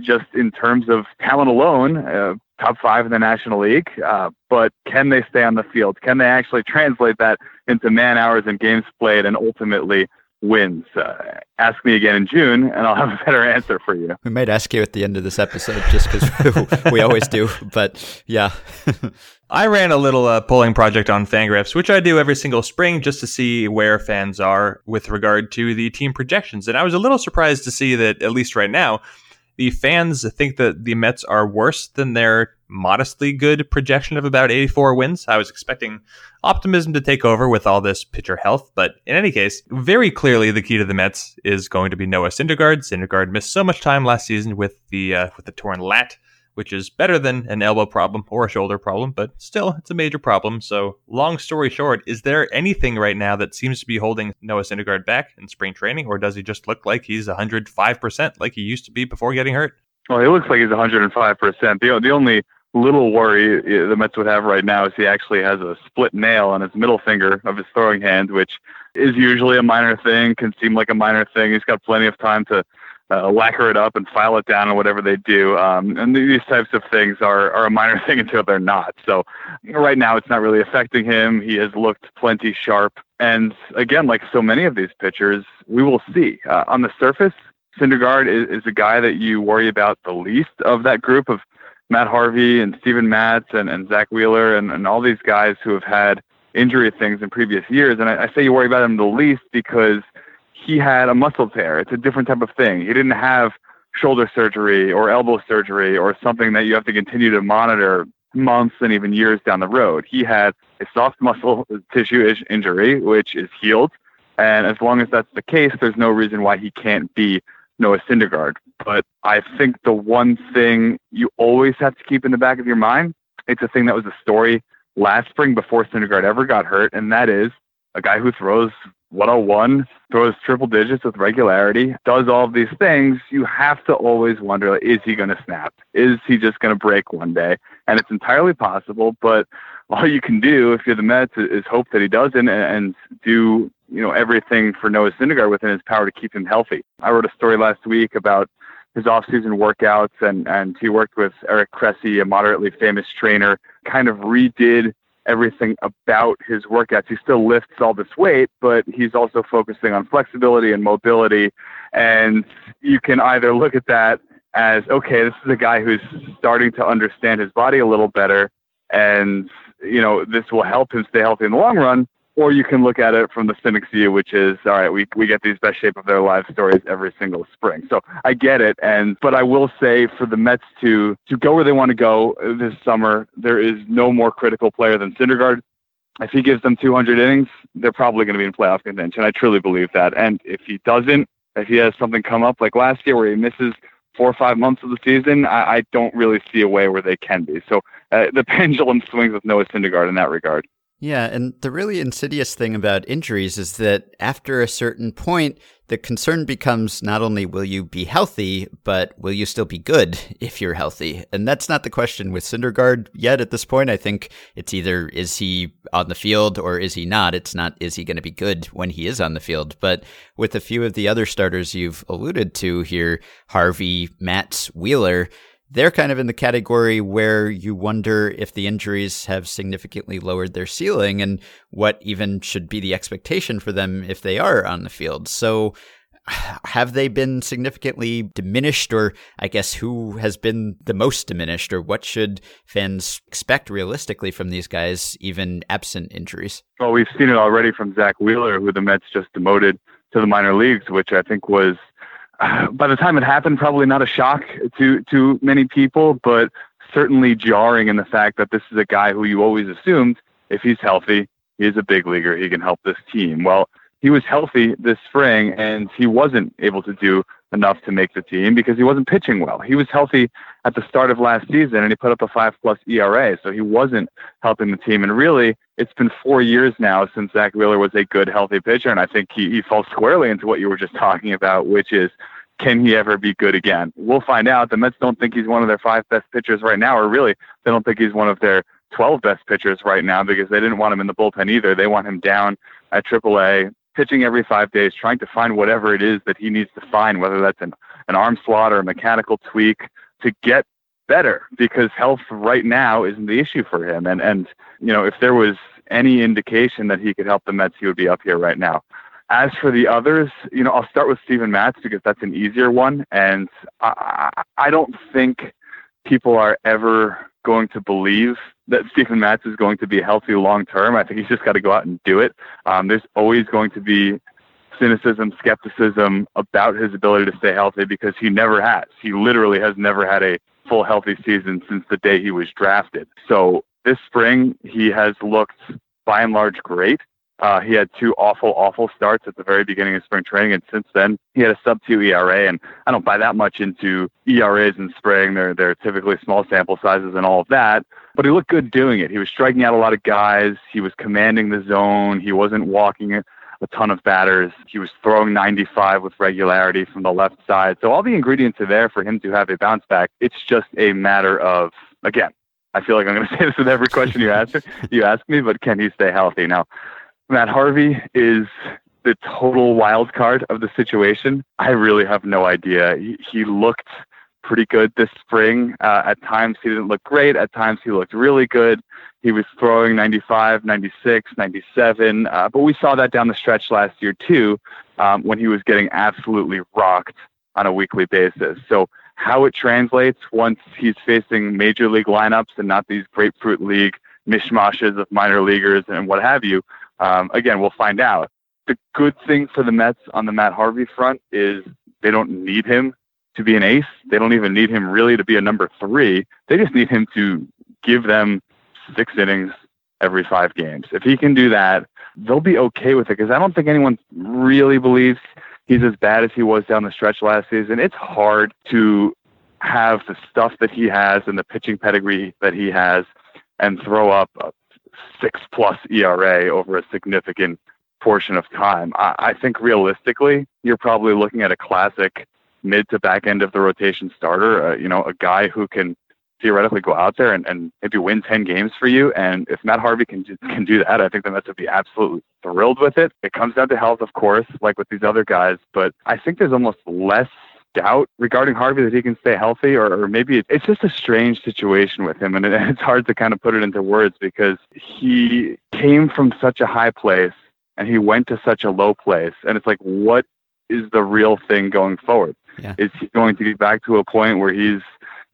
just in terms of talent alone, uh, top five in the National League. Uh, but can they stay on the field? Can they actually translate that into man hours and games played, and ultimately? Wins. Uh, ask me again in June, and I'll have a better answer for you. We might ask you at the end of this episode, just because we always do. But yeah. I ran a little uh, polling project on Fangraphs, which I do every single spring just to see where fans are with regard to the team projections. And I was a little surprised to see that, at least right now, the fans think that the Mets are worse than their modestly good projection of about 84 wins. I was expecting optimism to take over with all this pitcher health, but in any case, very clearly the key to the Mets is going to be Noah Syndergaard. Syndergaard missed so much time last season with the uh, with the torn lat which is better than an elbow problem or a shoulder problem, but still, it's a major problem. So, long story short, is there anything right now that seems to be holding Noah Syndergaard back in spring training, or does he just look like he's 105% like he used to be before getting hurt? Well, he looks like he's 105%. The, the only little worry the Mets would have right now is he actually has a split nail on his middle finger of his throwing hand, which is usually a minor thing, can seem like a minor thing. He's got plenty of time to uh, lacquer it up and file it down or whatever they do. Um, and these types of things are, are a minor thing until they're not. So right now it's not really affecting him. He has looked plenty sharp. And again, like so many of these pitchers, we will see. Uh, on the surface, Syndergaard is, is a guy that you worry about the least of that group of Matt Harvey and Steven Matz and, and Zack Wheeler and, and all these guys who have had injury things in previous years. And I, I say you worry about him the least because – he had a muscle tear. It's a different type of thing. He didn't have shoulder surgery or elbow surgery or something that you have to continue to monitor months and even years down the road. He had a soft muscle tissue injury, which is healed. And as long as that's the case, there's no reason why he can't be Noah Syndergaard. But I think the one thing you always have to keep in the back of your mind, it's a thing that was a story last spring before Syndergaard ever got hurt, and that is a guy who throws 101, throws triple digits with regularity, does all of these things, you have to always wonder, is he going to snap? Is he just going to break one day? And it's entirely possible, but all you can do if you're the Mets is hope that he doesn't and do, you know, everything for Noah Syndergaard within his power to keep him healthy. I wrote a story last week about his off-season workouts and, and he worked with Eric Cressey, a moderately famous trainer, kind of redid everything about his workouts. He still lifts all this weight, but he's also focusing on flexibility and mobility. And you can either look at that as, okay, this is a guy who's starting to understand his body a little better. And, you know, this will help him stay healthy in the long run. Or you can look at it from the cynic's view, which is, all right, we, we get these best shape of their life stories every single spring. So I get it. And, but I will say for the Mets to, to go where they want to go this summer, there is no more critical player than Syndergaard. If he gives them 200 innings, they're probably going to be in playoff contention. I truly believe that. And if he doesn't, if he has something come up like last year where he misses four or five months of the season, I, I don't really see a way where they can be. So uh, the pendulum swings with Noah Syndergaard in that regard. Yeah, and the really insidious thing about injuries is that after a certain point, the concern becomes not only will you be healthy, but will you still be good if you're healthy? And that's not the question with Syndergaard yet at this point. I think it's either is he on the field or is he not? It's not is he going to be good when he is on the field. But with a few of the other starters you've alluded to here, Harvey, Matz, Wheeler, they're kind of in the category where you wonder if the injuries have significantly lowered their ceiling and what even should be the expectation for them if they are on the field. So have they been significantly diminished, or I guess who has been the most diminished, or what should fans expect realistically from these guys, even absent injuries? Well, we've seen it already from Zack Wheeler, who the Mets just demoted to the minor leagues, which I think was, by the time it happened, probably not a shock to to many people, but certainly jarring in the fact that this is a guy who you always assumed, if he's healthy, he's a big leaguer, he can help this team. Well, he was healthy this spring and he wasn't able to do enough to make the team because he wasn't pitching well. He was healthy at the start of last season and he put up a five plus ERA, so he wasn't helping the team. And really, it's been four years now since Zack Wheeler was a good, healthy pitcher. And I think he, he falls squarely into what you were just talking about, which is can he ever be good again? We'll find out. The Mets don't think he's one of their five best pitchers right now, or really, they don't think he's one of their 12 best pitchers right now because they didn't want him in the bullpen either. They want him down at AAA pitching every five days, trying to find whatever it is that he needs to find, whether that's an, an arm slot or a mechanical tweak to get better because health right now isn't the issue for him. And, and, you know, if there was any indication that he could help the Mets, he would be up here right now. As for the others, you know, I'll start with Steven Matz because that's an easier one. And I, I don't think people are ever going to believe that Steven Matz is going to be healthy long term. I think he's just got to go out and do it. Um, there's always going to be cynicism, skepticism about his ability to stay healthy because he never has. He literally has never had a full healthy season since the day he was drafted. So this spring, he has looked by and large great. Uh, he had two awful, awful starts at the very beginning of spring training, and since then he had a sub two ERA. And I don't buy that much into ERAs in spring; they're they're typically small sample sizes and all of that. But he looked good doing it. He was striking out a lot of guys. He was commanding the zone. He wasn't walking a ton of batters. He was throwing 95 with regularity from the left side. So all the ingredients are there for him to have a bounce back. It's just a matter of again. I feel like I'm going to say this with every question you ask you ask me, but can he stay healthy? Now, Matt Harvey is the total wild card of the situation. I really have no idea. He, he looked pretty good this spring. Uh, at times he didn't look great. At times he looked really good. He was throwing 95, 96, 97. Uh, but we saw that down the stretch last year too, um, when he was getting absolutely rocked on a weekly basis. So how it translates once he's facing major league lineups and not these grapefruit league mishmashes of minor leaguers and what have you, um, again, we'll find out. The good thing for the Mets on the Matt Harvey front is they don't need him to be an ace. They don't even need him really to be a number three. They just need him to give them six innings every five games. If he can do that, they'll be okay with it because I don't think anyone really believes he's as bad as he was down the stretch last season. It's hard to have the stuff that he has and the pitching pedigree that he has and throw up six plus ERA over a significant portion of time. I, I think realistically, you're probably looking at a classic mid to back end of the rotation starter, uh, you know, a guy who can theoretically go out there and, and maybe win 10 games for you. And if Matt Harvey can, can do that, I think the Mets would be absolutely thrilled with it. It comes down to health, of course, like with these other guys, but I think there's almost less doubt regarding Harvey that he can stay healthy, or, or maybe it's just a strange situation with him. And it, it's hard to kind of put it into words because he came from such a high place and he went to such a low place. And it's like, what is the real thing going forward? Yeah. Is he going to get back to a point where he's,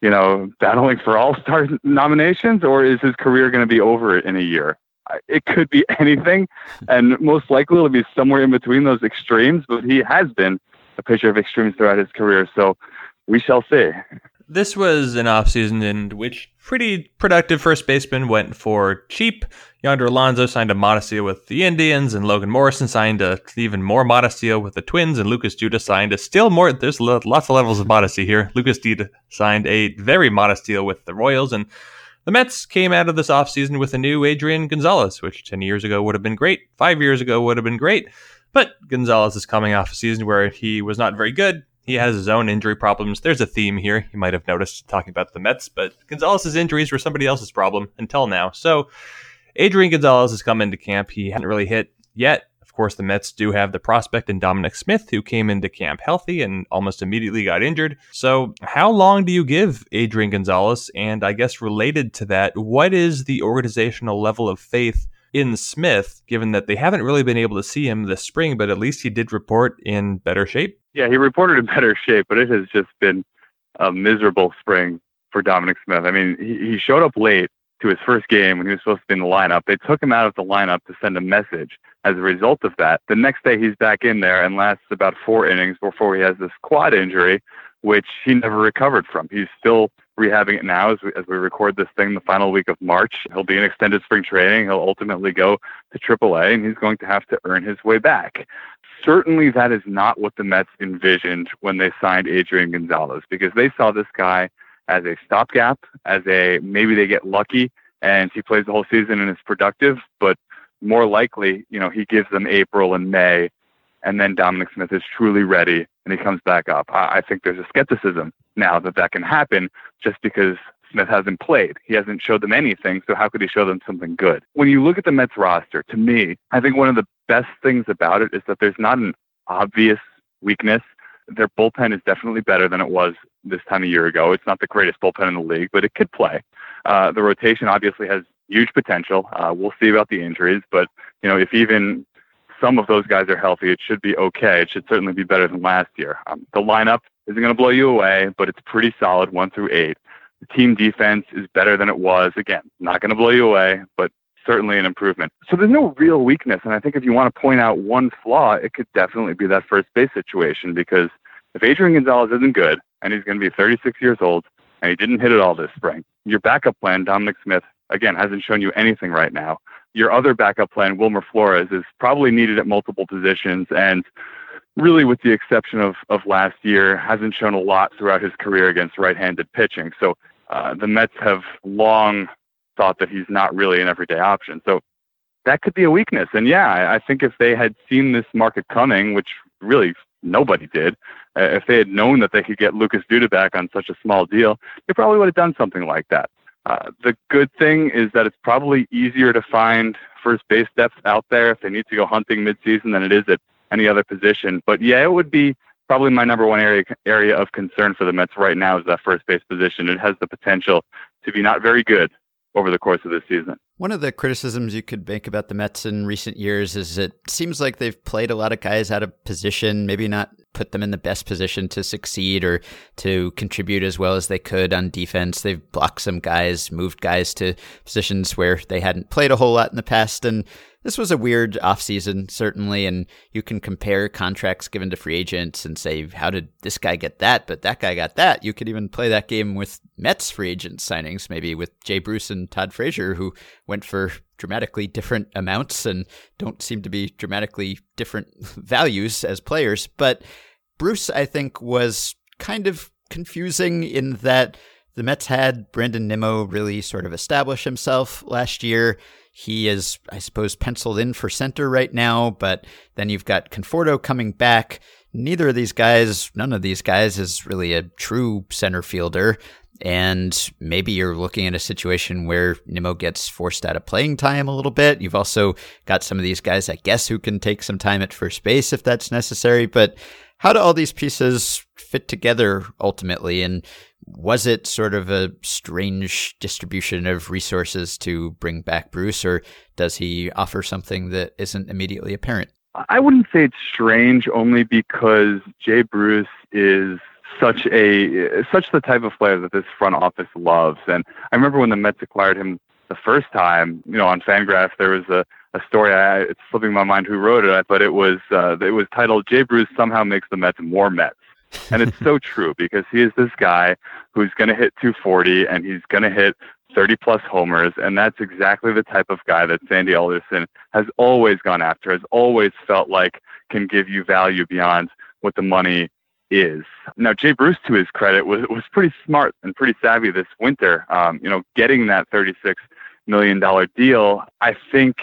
you know, battling for all star nominations, or is his career going to be over in a year? It could be anything, and most likely it'll be somewhere in between those extremes. But he has been a pitcher of extremes throughout his career. So we shall see. This was an offseason in which pretty productive first baseman went for cheap. Yonder Alonso signed a modest deal with the Indians, and Logan Morrison signed a even more modest deal with the Twins, and Lucas Duda signed a still more. There's lots of levels of modesty here. Lucas Duda signed a very modest deal with the Royals, and the Mets came out of this offseason with a new Adrian Gonzalez, which 10 years ago would have been great, five years ago would have been great. But Gonzalez is coming off a season where he was not very good. He has his own injury problems. There's a theme here. You might have noticed talking about the Mets, but Gonzalez's injuries were somebody else's problem until now. So Adrian Gonzalez has come into camp. He hadn't really hit yet. Of course, the Mets do have the prospect in Dominic Smith, who came into camp healthy and almost immediately got injured. So, how long do you give Adrian Gonzalez? And I guess related to that, what is the organizational level of faith in Smith, given that they haven't really been able to see him this spring, but at least he did report in better shape? Yeah, he reported in better shape, but it has just been a miserable spring for Dominic Smith. I mean, he, showed up late to his first game when he was supposed to be in the lineup. They took him out of the lineup to send a message. As a result of that, the next day he's back in there and lasts about four innings before he has this quad injury, which he never recovered from. He's still rehabbing it now as we, as we record this thing the final week of March. He'll be in extended spring training. He'll ultimately go to AAA, and he's going to have to earn his way back. Certainly, that is not what the Mets envisioned when they signed Adrian Gonzalez because they saw this guy as a stopgap, as a maybe they get lucky and he plays the whole season and is productive, but more likely, you know, he gives them April and May, and then Dominic Smith is truly ready and he comes back up. I, I think there's a skepticism now that that can happen just because Smith hasn't played. He hasn't showed them anything, so how could he show them something good? When you look at the Mets roster, to me, I think one of the best things about it is that there's not an obvious weakness. Their bullpen is definitely better than it was this time a year ago. It's not the greatest bullpen in the league, but it could play. Uh, the rotation obviously has huge potential. Uh, we'll see about the injuries, but you know if even some of those guys are healthy, it should be okay. It should certainly be better than last year. Um, the lineup isn't going to blow you away, but it's pretty solid one through eight. The team defense is better than it was. Again, not going to blow you away, but certainly an improvement. So there's no real weakness. And I think if you want to point out one flaw, it could definitely be that first base situation because if Adrian Gonzalez isn't good and he's going to be 36 years old and he didn't hit it all this spring, your backup plan, Dominic Smith, again, hasn't shown you anything right now. Your other backup plan, Wilmer Flores, is probably needed at multiple positions and really with the exception of, of last year, hasn't shown a lot throughout his career against right-handed pitching. So uh, the Mets have long thought that he's not really an everyday option. So that could be a weakness. And yeah, I think if they had seen this market coming, which really nobody did, uh, if they had known that they could get Lucas Duda back on such a small deal, they probably would have done something like that. Uh, the good thing is that it's probably easier to find first base depth out there if they need to go hunting midseason than it is at any other position. But yeah, it would be probably my number one area area of concern for the Mets right now is that first base position. It has the potential to be not very good over the course of this season. One of the criticisms you could make about the Mets in recent years is it seems like they've played a lot of guys out of position, maybe not put them in the best position to succeed or to contribute as well as they could on defense. They've blocked some guys, moved guys to positions where they hadn't played a whole lot in the past, and this was a weird offseason, certainly, and you can compare contracts given to free agents and say, how did this guy get that, but that guy got that? You could even play that game with Mets free agent signings, maybe with Jay Bruce and Todd Frazier, who went for dramatically different amounts and don't seem to be dramatically different values as players. But Bruce, I think, was kind of confusing in that the Mets had Brandon Nimmo really sort of establish himself last year. He is, I suppose, penciled in for center right now, but then you've got Conforto coming back. Neither of these guys, none of these guys is really a true center fielder. And maybe you're looking at a situation where Nimmo gets forced out of playing time a little bit. You've also got some of these guys, I guess, who can take some time at first base if that's necessary. But how do all these pieces fit together ultimately? And was it sort of a strange distribution of resources to bring back Bruce, or does he offer something that isn't immediately apparent? I wouldn't say it's strange, only because Jay Bruce is such a such the type of player that this front office loves. And I remember when the Mets acquired him the first time, you know, on Fangraph, there was a, a story. I, it's slipping my mind who wrote it, but it was uh, it was titled "Jay Bruce somehow makes the Mets more Mets." and it's so true because he is this guy who's going to hit 240 and he's going to hit 30 plus homers. And that's exactly the type of guy that Sandy Alderson has always gone after, has always felt like can give you value beyond what the money is. Now, Jay Bruce, to his credit, was, was pretty smart and pretty savvy this winter. Um, you know, getting that $36 million deal, I think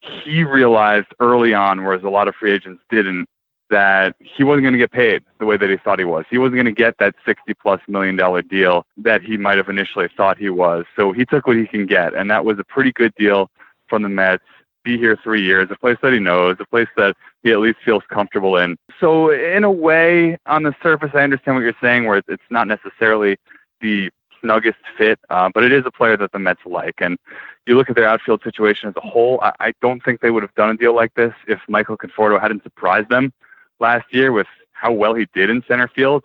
he realized early on, whereas a lot of free agents didn't, that he wasn't going to get paid the way that he thought he was. He wasn't going to get that 60 plus million dollar deal that he might have initially thought he was. So he took what he can get. And that was a pretty good deal from the Mets. Be here three years, a place that he knows, a place that he at least feels comfortable in. So, in a way, on the surface, I understand what you're saying, where it's not necessarily the snuggest fit, uh, but it is a player that the Mets like. And you look at their outfield situation as a whole, I, I don't think they would have done a deal like this if Michael Conforto hadn't surprised them last year with how well he did in center field.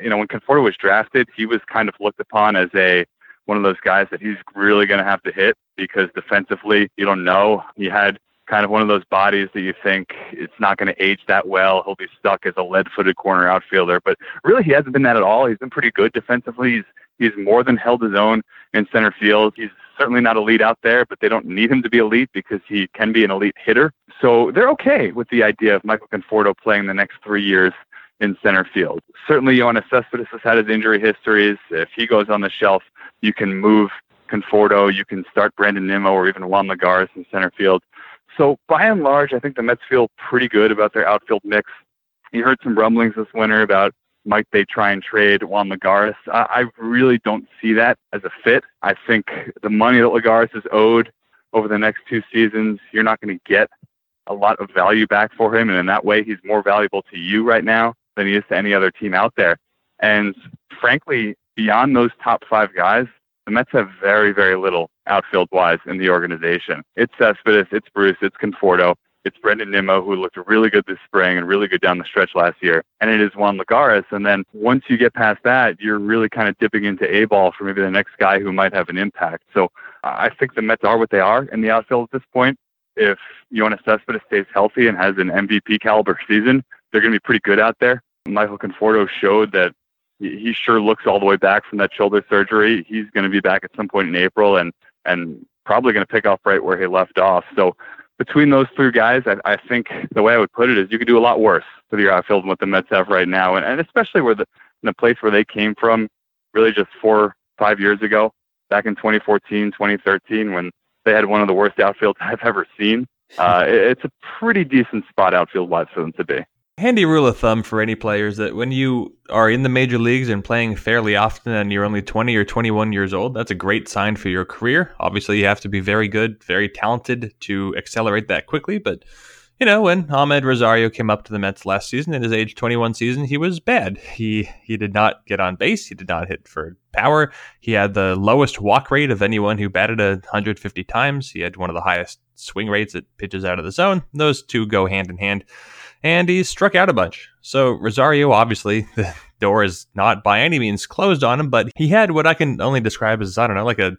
You know, when Conforto was drafted, he was kind of looked upon as a one of those guys that he's really going to have to hit because defensively, you don't know. He had kind of one of those bodies that you think it's not going to age that well. He'll be stuck as a lead-footed corner outfielder, but really he hasn't been that at all. He's been pretty good defensively. He's he's more than held his own in center field. He's certainly not elite out there, but they don't need him to be elite because he can be an elite hitter. So they're okay with the idea of Michael Conforto playing the next three years in center field. Certainly, Yoenis Cespedes has had his injury histories. If he goes on the shelf, you can move Conforto, you can start Brandon Nimmo or even Juan Lagares in center field. So by and large, I think the Mets feel pretty good about their outfield mix. You heard some rumblings this winter about might they try and trade Juan Lagares. I, I really don't see that as a fit. I think the money that Lagares is owed over the next two seasons, you're not going to get a lot of value back for him, and in that way, he's more valuable to you right now than he is to any other team out there. And frankly, beyond those top five guys, the Mets have very, very little outfield wise in the organization. It's Cespedes, it's Bruce, it's Conforto, it's Brandon Nimmo, who looked really good this spring and really good down the stretch last year. And it is Juan Lagares. And then once you get past that, you're really kind of dipping into A ball for maybe the next guy who might have an impact. So I think the Mets are what they are in the outfield at this point. If Yoenis Cespedes stays healthy and has an MVP caliber season, they're going to be pretty good out there. Michael Conforto showed that he sure looks all the way back from that shoulder surgery. He's going to be back at some point in April and and probably going to pick off right where he left off. So between those three guys, I, I think the way I would put it is you could do a lot worse with your outfield than what the Mets have right now, and, and especially where the in the place where they came from, really just four five years ago, back in 2014, 2013, when they had one of the worst outfields I've ever seen. Uh, it, it's a pretty decent spot outfield wise for them to be. Handy rule of thumb for any players that when you are in the major leagues and playing fairly often and you're only 20 or 21 years old, that's a great sign for your career. Obviously, you have to be very good, very talented to accelerate that quickly. But, you know, when Amed Rosario came up to the Mets last season in his age 21 season, he was bad. He, he did not get on base, he did not hit for power. He had the lowest walk rate of anyone who batted 150 times. He had one of the highest swing rates at pitches out of the zone. Those two go hand in hand and he struck out a bunch. So Rosario, obviously, the door is not by any means closed on him, but he had what I can only describe as I don't know, like a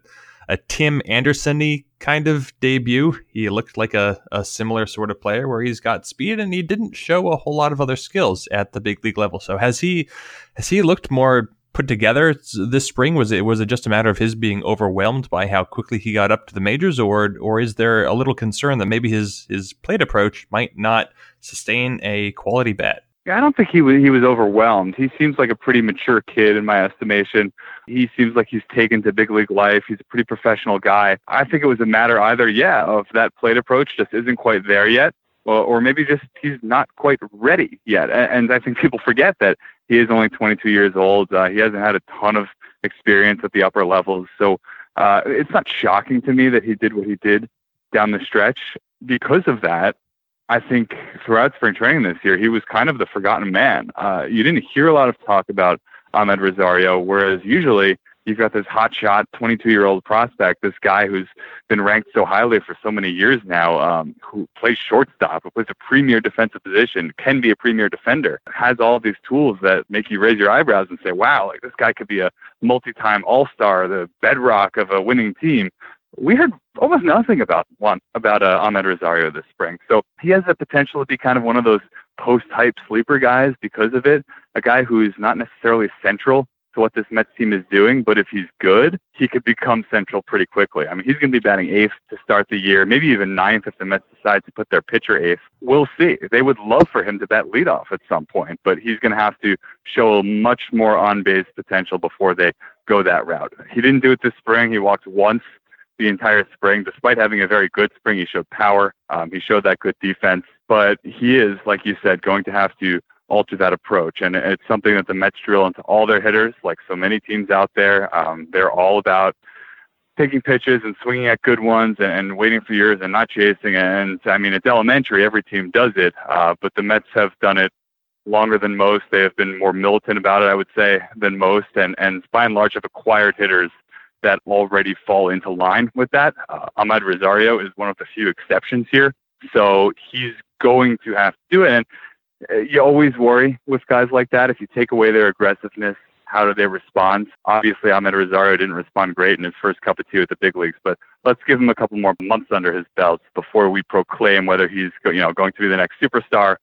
a Tim Anderson kind of debut. He looked like a, a similar sort of player where he's got speed and he didn't show a whole lot of other skills at the big league level. So has he has he looked more put together this spring? Was it was it just a matter of his being overwhelmed by how quickly he got up to the majors, or or is there a little concern that maybe his his plate approach might not sustain a quality bat? Yeah, I don't think he was he was overwhelmed. He seems like a pretty mature kid in my estimation. He seems like he's taken to big league life. He's a pretty professional guy. I think it was a matter either, yeah, of that plate approach just isn't quite there yet, or, maybe just he's not quite ready yet. And I think people forget that he is only 22 years old. Uh, he hasn't had a ton of experience at the upper levels. So uh, it's not shocking to me that he did what he did down the stretch. Because of that, I think throughout spring training this year, he was kind of the forgotten man. Uh, you didn't hear a lot of talk about Amed Rosario, whereas usually you've got this hotshot 22 year old prospect, this guy who's been ranked so highly for so many years now, um, who plays shortstop, who plays a premier defensive position, can be a premier defender, has all these tools that make you raise your eyebrows and say, wow, like this guy could be a multi time all star, the bedrock of a winning team. We heard almost nothing about one about uh, Amed Rosario this spring. So he has the potential to be kind of one of those post hype sleeper guys because of it. A guy who's not necessarily central to what this Mets team is doing, but if he's good, he could become central pretty quickly. I mean, he's going to be batting eighth to start the year, maybe even ninth if the Mets decide to put their pitcher eighth. We'll see. They would love for him to bat leadoff at some point, but he's going to have to show much more on base potential before they go that route. He didn't do it this spring. He walked once the entire spring. Despite having a very good spring, he showed power. Um, he showed that good defense, but he is, like you said, going to have to alter that approach. And it's something that the Mets drill into all their hitters, like so many teams out there. Um, they're all about taking pitches and swinging at good ones and, and, waiting for yours and not chasing. And I mean, it's elementary. Every team does it, uh, but the Mets have done it longer than most. They have been more militant about it, I would say, than most, and and by and large have acquired hitters that already fall into line with that. Uh, Amed Rosario is one of the few exceptions here, so he's going to have to do it. And you always worry with guys like that if you take away their aggressiveness. How do they respond? Obviously, Amed Rosario didn't respond great in his first cup of tea at the big leagues, but let's give him a couple more months under his belt before we proclaim whether he's you know going to be the next superstar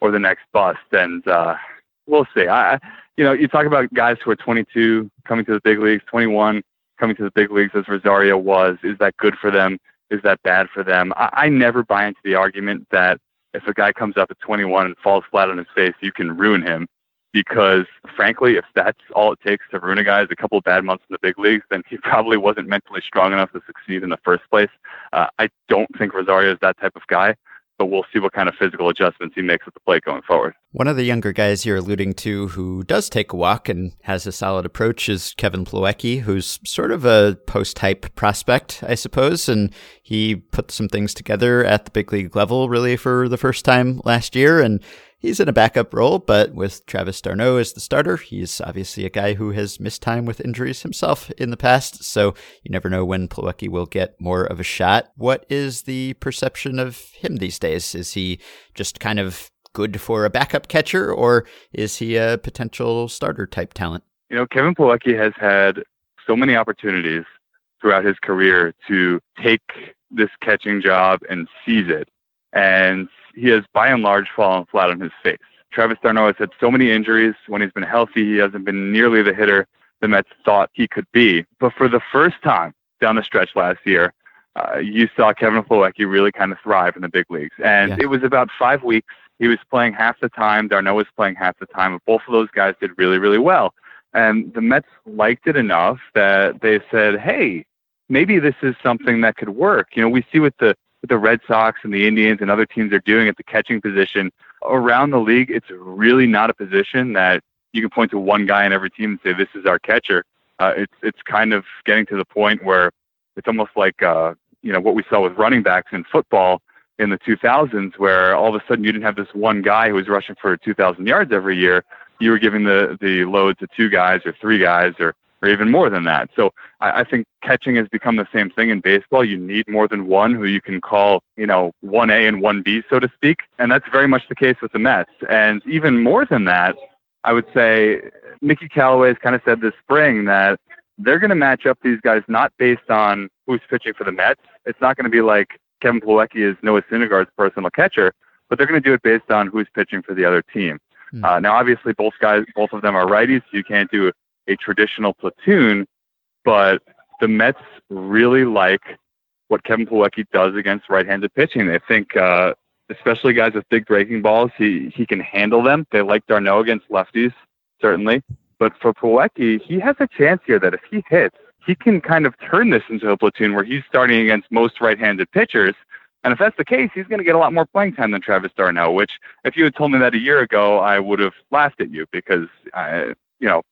or the next bust. And uh, we'll see. I, you know, you talk about guys who are 22 coming to the big leagues, 21 coming to the big leagues as Rosario was. Is that good for them? Is that bad for them? I, I never buy into the argument that if a guy comes up at 21 and falls flat on his face, you can ruin him. Because frankly, if that's all it takes to ruin a guy is a couple of bad months in the big leagues, then he probably wasn't mentally strong enough to succeed in the first place. Uh, I don't think Rosario is that type of guy but we'll see what kind of physical adjustments he makes at the plate going forward. One of the younger guys you're alluding to who does take a walk and has a solid approach is Kevin Plawecki, who's sort of a post-type prospect, I suppose, and he put some things together at the big league level really for the first time last year and He's in a backup role, but with Travis d'Arnaud as the starter, he's obviously a guy who has missed time with injuries himself in the past, so you never know when Plawecki will get more of a shot. What is the perception of him these days? Is he just kind of good for a backup catcher, or is he a potential starter type talent? You know, Kevin Plawecki has had so many opportunities throughout his career to take this catching job and seize it. And he has by and large fallen flat on his face. Travis d'Arnaud has had so many injuries. When he's been healthy, he hasn't been nearly the hitter the Mets thought he could be. But for the first time down the stretch last year, uh, you saw Kevin Plawecki really kind of thrive in the big leagues. And yeah. it was about five weeks. He was playing half the time. d'Arnaud was playing half the time. But Both of those guys did really, really well. And the Mets liked it enough that they said, hey, maybe this is something that could work. You know, we see with the the Red Sox and the Indians and other teams are doing at the catching position around the league, it's really not a position that you can point to one guy in every team and say this is our catcher. Uh, it's it's kind of getting to the point where it's almost like uh, you know what we saw with running backs in football in the 2000s, where all of a sudden you didn't have this one guy who was rushing for 2,000 yards every year. You were giving the the load to two guys or three guys or or even more than that. So I, I think catching has become the same thing in baseball. You need more than one who you can call, you know, 1A and 1B, so to speak. And that's very much the case with the Mets. And even more than that, I would say Mickey Callaway has kind of said this spring that they're going to match up these guys not based on who's pitching for the Mets. It's not going to be like Kevin Plawecki is Noah Syndergaard's personal catcher, but they're going to do it based on who's pitching for the other team. Mm. Uh, now, obviously, both guys, both of them are righties. So you can't do a traditional platoon, but the Mets really like what Kevin Plawecki does against right-handed pitching. They think, uh, especially guys with big breaking balls, he he can handle them. They like d'Arnaud against lefties, certainly. But for Plawecki, he has a chance here that if he hits, he can kind of turn this into a platoon where he's starting against most right-handed pitchers. And if that's the case, he's going to get a lot more playing time than Travis d'Arnaud, which if you had told me that a year ago, I would have laughed at you because, I, you know,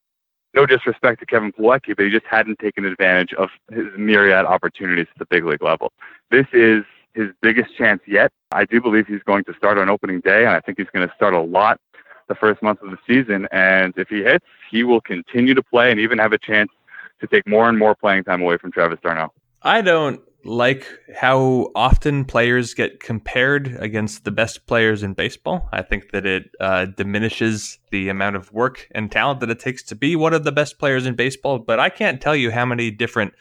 no disrespect to Kevin Plawecki, but he just hadn't taken advantage of his myriad opportunities at the big league level. This is his biggest chance yet. I do believe he's going to start on opening day, and I think he's going to start a lot the first month of the season. And if he hits, he will continue to play and even have a chance to take more and more playing time away from Travis d'Arnaud. I don't like how often players get compared against the best players in baseball. I think that it uh, diminishes the amount of work and talent that it takes to be one of the best players in baseball. But I can't tell you how many different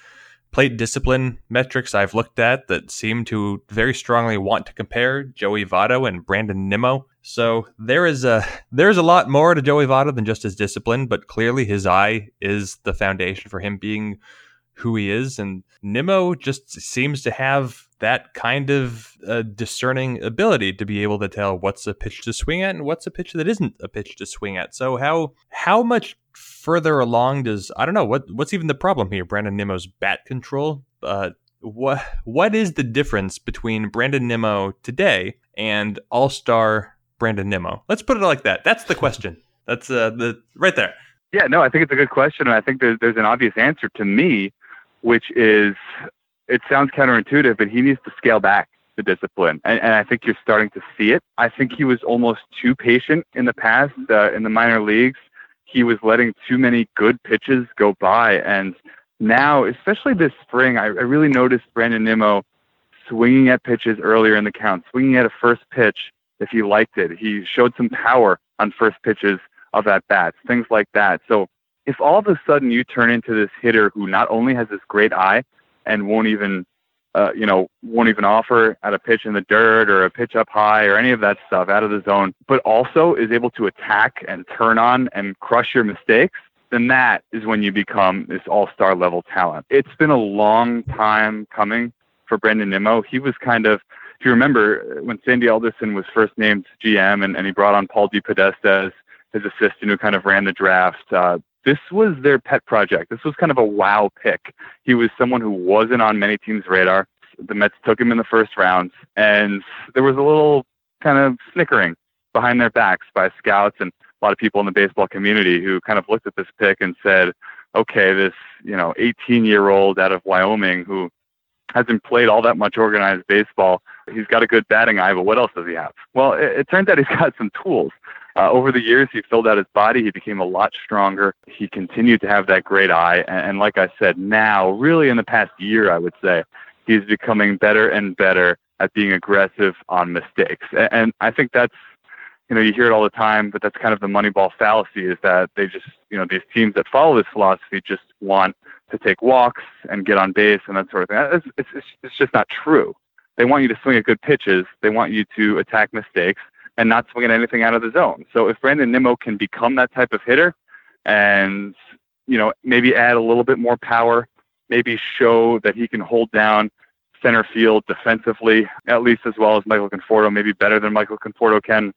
plate discipline metrics I've looked at that seem to very strongly want to compare Joey Votto and Brandon Nimmo. So there is a there's a lot more to Joey Votto than just his discipline, but clearly his eye is the foundation for him being who he is. And Nimmo just seems to have that kind of uh, discerning ability to be able to tell what's a pitch to swing at and what's a pitch that isn't a pitch to swing at. So how how much further along does I don't know what what's even the problem here? Brandon Nimmo's bat control. Uh, what what is the difference between Brandon Nimmo today and All Star Brandon Nimmo? Let's put it like that. That's the question. That's uh, the right there. Yeah, no, I think it's a good question, and I think there's there's an obvious answer to me which is it sounds counterintuitive, but he needs to scale back. the discipline. And, and I think you're starting to see it. I think he was almost too patient in the past uh, in the minor leagues. He was letting too many good pitches go by. And now, especially this spring, I, I really noticed Brandon Nimmo swinging at pitches earlier in the count, swinging at a first pitch if he liked it. He showed some power on first pitches of at bats, things like that. So if all of a sudden you turn into this hitter who not only has this great eye and won't even uh, you know, won't even offer at a pitch in the dirt or a pitch up high or any of that stuff out of the zone, but also is able to attack and turn on and crush your mistakes, then that is when you become this all star level talent. It's been a long time coming for Brandon Nimmo. He was kind of, if you remember, when Sandy Alderson was first named GM and, and he brought on Paul DePodesta as his assistant who kind of ran the draft, uh, this was their pet project. This was kind of a wow pick. He was someone who wasn't on many teams' radar. The Mets took him in the first round, and there was a little kind of snickering behind their backs by scouts and a lot of people in the baseball community who kind of looked at this pick and said, okay, this, you know, 18 year old out of Wyoming who hasn't played all that much organized baseball. He's got a good batting eye, but what else does he have? Well, it, it turns out he's got some tools. Uh, over the years, he filled out his body. He became a lot stronger. He continued to have that great eye. And, and like I said, now, really in the past year, I would say, he's becoming better and better at being aggressive on mistakes. And, and I think that's, you know, you hear it all the time, but that's kind of the Moneyball fallacy is that they just, you know, these teams that follow this philosophy just want to take walks and get on base and that sort of thing. It's, it's, it's just not true. They want you to swing at good pitches. They want you to attack mistakes and not swinging anything out of the zone. So if Brandon Nimmo can become that type of hitter and, you know, maybe add a little bit more power, maybe show that he can hold down center field defensively, at least as well as Michael Conforto, maybe better than Michael Conforto can.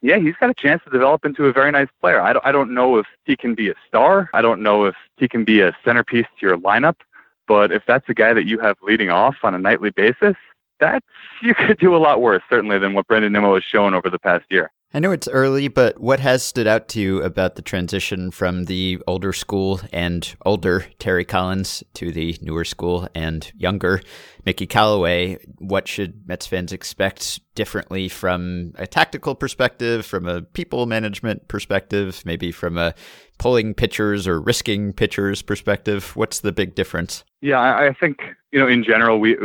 Yeah, he's got a chance to develop into a very nice player. I don't, I don't know if he can be a star. I don't know if he can be a centerpiece to your lineup. But if that's a guy that you have leading off on a nightly basis, that's you could do a lot worse certainly than what Brandon Nimmo has shown over the past year. I know it's early, but what has stood out to you about the transition from the older school and older Terry Collins to the newer school and younger Mickey Callaway? What should Mets fans expect differently from a tactical perspective, from a people management perspective, maybe from a pulling pitchers or risking pitchers perspective? What's the big difference? Yeah, I think, you know, in general, we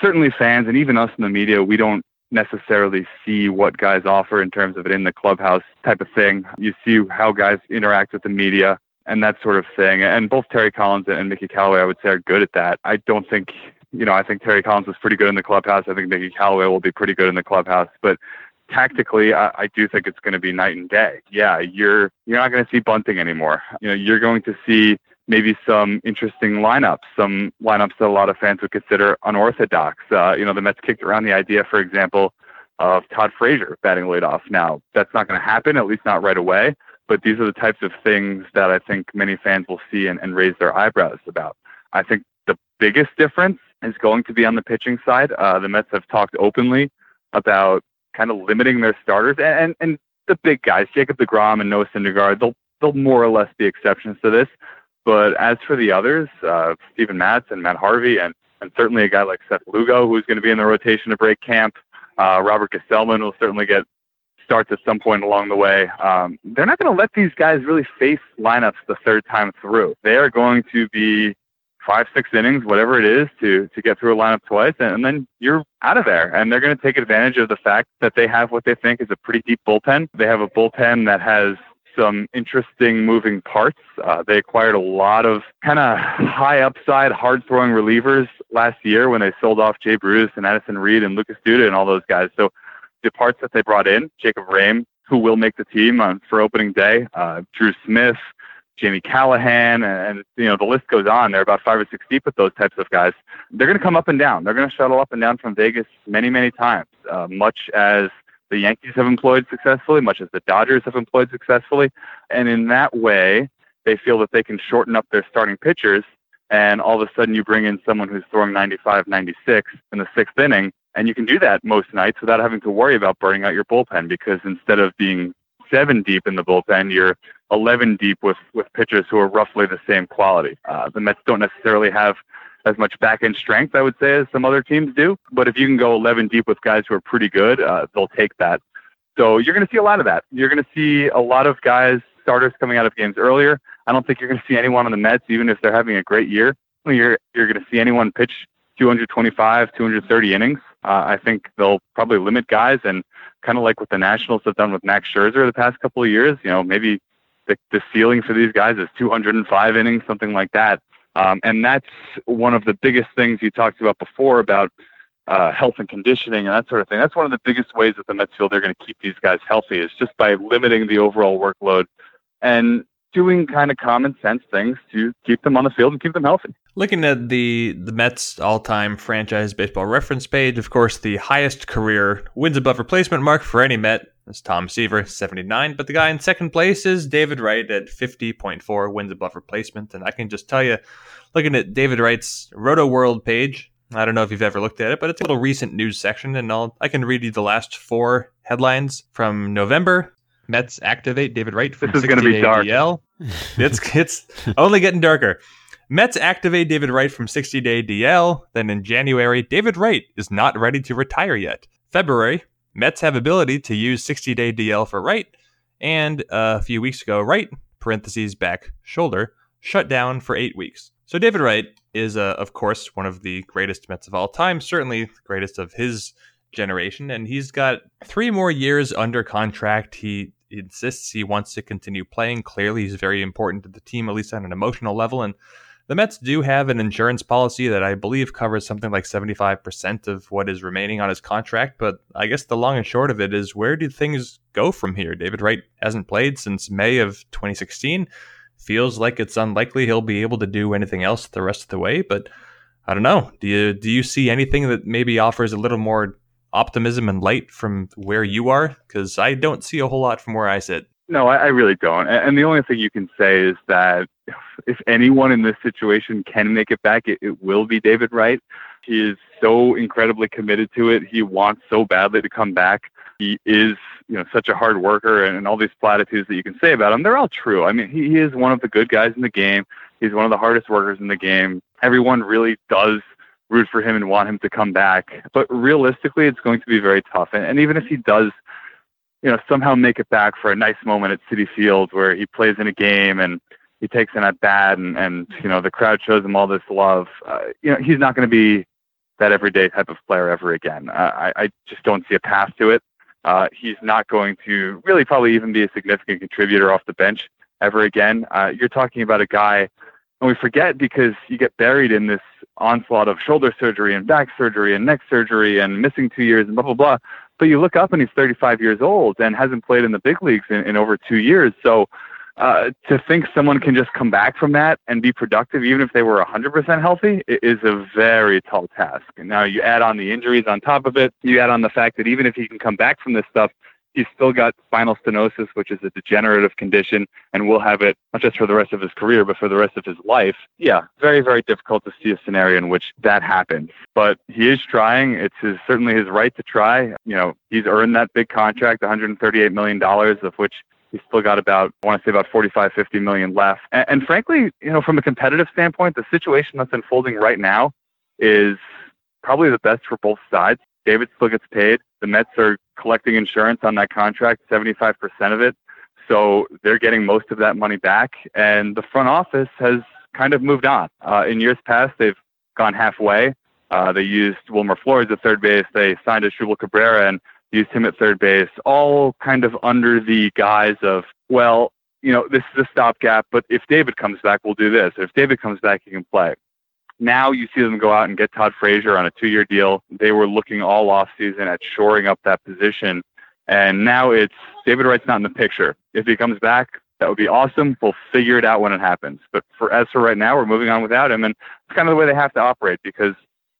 certainly fans and even us in the media, we don't necessarily see what guys offer in terms of it in the clubhouse type of thing. You see how guys interact with the media and that sort of thing. And both Terry Collins and Mickey Callaway, I would say, are good at that. I don't think, you know, I think Terry Collins was pretty good in the clubhouse. I think Mickey Callaway will be pretty good in the clubhouse. But tactically, I, I do think it's going to be night and day. Yeah, you're you're not going to see bunting anymore. You know, you're going to see maybe some interesting lineups, some lineups that a lot of fans would consider unorthodox. Uh, you know, the Mets kicked around the idea, for example, of Todd Frazier batting leadoff. Now, that's not going to happen, at least not right away. But these are the types of things that I think many fans will see and, and raise their eyebrows about. I think the biggest difference is going to be on the pitching side. Uh, the Mets have talked openly about kind of limiting their starters and, and, and the big guys, Jacob DeGrom and Noah Syndergaard, they'll, they'll more or less be exceptions to this. But as for the others, uh, Steven Matz and Matt Harvey, and, and certainly a guy like Seth Lugo, who's going to be in the rotation to break camp, uh, Robert Gsellman will certainly get starts at some point along the way. Um, they're not going to let these guys really face lineups the third time through. They are going to be five, six innings, whatever it is, to to get through a lineup twice, and, and then you're out of there. And they're going to take advantage of the fact that they have what they think is a pretty deep bullpen. They have a bullpen that has some interesting moving parts. Uh, they acquired a lot of kind of high upside, hard throwing relievers last year when they sold off Jay Bruce and Addison Reed and Lucas Duda and all those guys. So the parts that they brought in, Jacob Rhame, who will make the team on, for opening day, uh, Drew Smith, Jamie Callahan, and, and, you know the list goes on. They're about five or six deep with those types of guys. They're going to come up and down. They're going to shuttle up and down from Vegas many, many times, uh, much as the Yankees have employed successfully, much as the Dodgers have employed successfully. And in that way, they feel that they can shorten up their starting pitchers. And all of a sudden, you bring in someone who's throwing 95, 96 in the sixth inning. And you can do that most nights without having to worry about burning out your bullpen because instead of being seven deep in the bullpen, you're 11 deep with, with pitchers who are roughly the same quality. Uh, the Mets don't necessarily have as much back end strength, I would say, as some other teams do. But if you can go 11 deep with guys who are pretty good, uh, they'll take that. So you're going to see a lot of that. You're going to see a lot of guys, starters coming out of games earlier. I don't think you're going to see anyone on the Mets, even if they're having a great year. You're you're going to see anyone pitch 225, 230 innings. Uh, I think they'll probably limit guys, and kind of like what the Nationals have done with Max Scherzer the past couple of years. You know, maybe the, the ceiling for these guys is 205 innings, something like that. Um, and that's one of the biggest things you talked about before about uh, health and conditioning and that sort of thing. That's one of the biggest ways that the Mets feel they're going to keep these guys healthy is just by limiting the overall workload and doing kind of common sense things to keep them on the field and keep them healthy. Looking at the the Mets all-time franchise baseball reference page, of course, the highest career wins above replacement mark for any Met is Tom Seaver, 79. But the guy in second place is David Wright at 50.4 wins above replacement. And I can just tell you, looking at David Wright's Rotoworld page, I don't know if you've ever looked at it, but it's a little recent news section, and I'll, I can read you the last four headlines from November. Mets activate David Wright from this is going to be dark. DL. it's it's only getting darker. Mets activate David Wright from 60 day DL. Then in January, David Wright is not ready to retire yet. February, Mets have ability to use 60 day DL for Wright. And uh, a few weeks ago, Wright, parentheses back shoulder, shut down for eight weeks. So David Wright is, uh, of course, one of the greatest Mets of all time, certainly the greatest of his generation, and he's got three more years under contract. He insists he wants to continue playing. Clearly, he's very important to the team, at least on an emotional level. And the Mets do have an insurance policy that I believe covers something like 75% of what is remaining on his contract. But I guess the long and short of it is where do things go from here? David Wright hasn't played since May of 2016 feels like it's unlikely he'll be able to do anything else the rest of the way. But I don't know. Do you do you see anything that maybe offers a little more optimism and light from where you are? Because I don't see a whole lot from where I sit. No, I, I really don't. And the only thing you can say is that if anyone in this situation can make it back, it, it will be David Wright. He is so incredibly committed to it. He wants so badly to come back. He is you know such a hard worker and, and all these platitudes that you can say about him they're all true i mean he, he is one of the good guys in the game he's one of the hardest workers in the game everyone really does root for him and want him to come back but realistically it's going to be very tough and, and even if he does you know somehow make it back for a nice moment at Citi Field where he plays in a game and he takes an at bat and and you know the crowd shows him all this love uh, you know he's not going to be that everyday type of player ever again. Uh, I, I just don't see a path to it. Uh, he's not going to really probably even be a significant contributor off the bench ever again. Uh, you're talking about a guy, and we forget because you get buried in this onslaught of shoulder surgery and back surgery and neck surgery and missing two years and blah, blah, blah. But you look up and he's 35 years old and hasn't played in the big leagues in, in over two years. So uh, to think someone can just come back from that and be productive, even if they were 100% healthy, is a very tall task. And now you add on the injuries on top of it. You add on the fact that even if he can come back from this stuff, he's still got spinal stenosis, which is a degenerative condition, and will have it not just for the rest of his career, but for the rest of his life. Yeah, very, very difficult to see a scenario in which that happens. But he is trying. It's his, certainly his right to try. You know, he's earned that big contract, $138 million, of which He's still got about, I want to say about 45, 50 million left. And, and frankly, you know, from a competitive standpoint, the situation that's unfolding right now is probably the best for both sides. David still gets paid. The Mets are collecting insurance on that contract, 75% of it. So they're getting most of that money back. And the front office has kind of moved on. Uh, in years past, they've gone halfway. Uh, they used Wilmer Flores at third base. They signed Asdrubal Cabrera, and used him at third base, all kind of under the guise of, well, you know, this is a stopgap, but if David comes back, we'll do this. If David comes back, he can play. Now you see them go out and get Todd Frazier on a two year deal. They were looking all offseason at shoring up that position. And now it's David Wright's not in the picture. If he comes back, that would be awesome. We'll figure it out when it happens. But for as for right now, we're moving on without him. And it's kind of the way they have to operate because,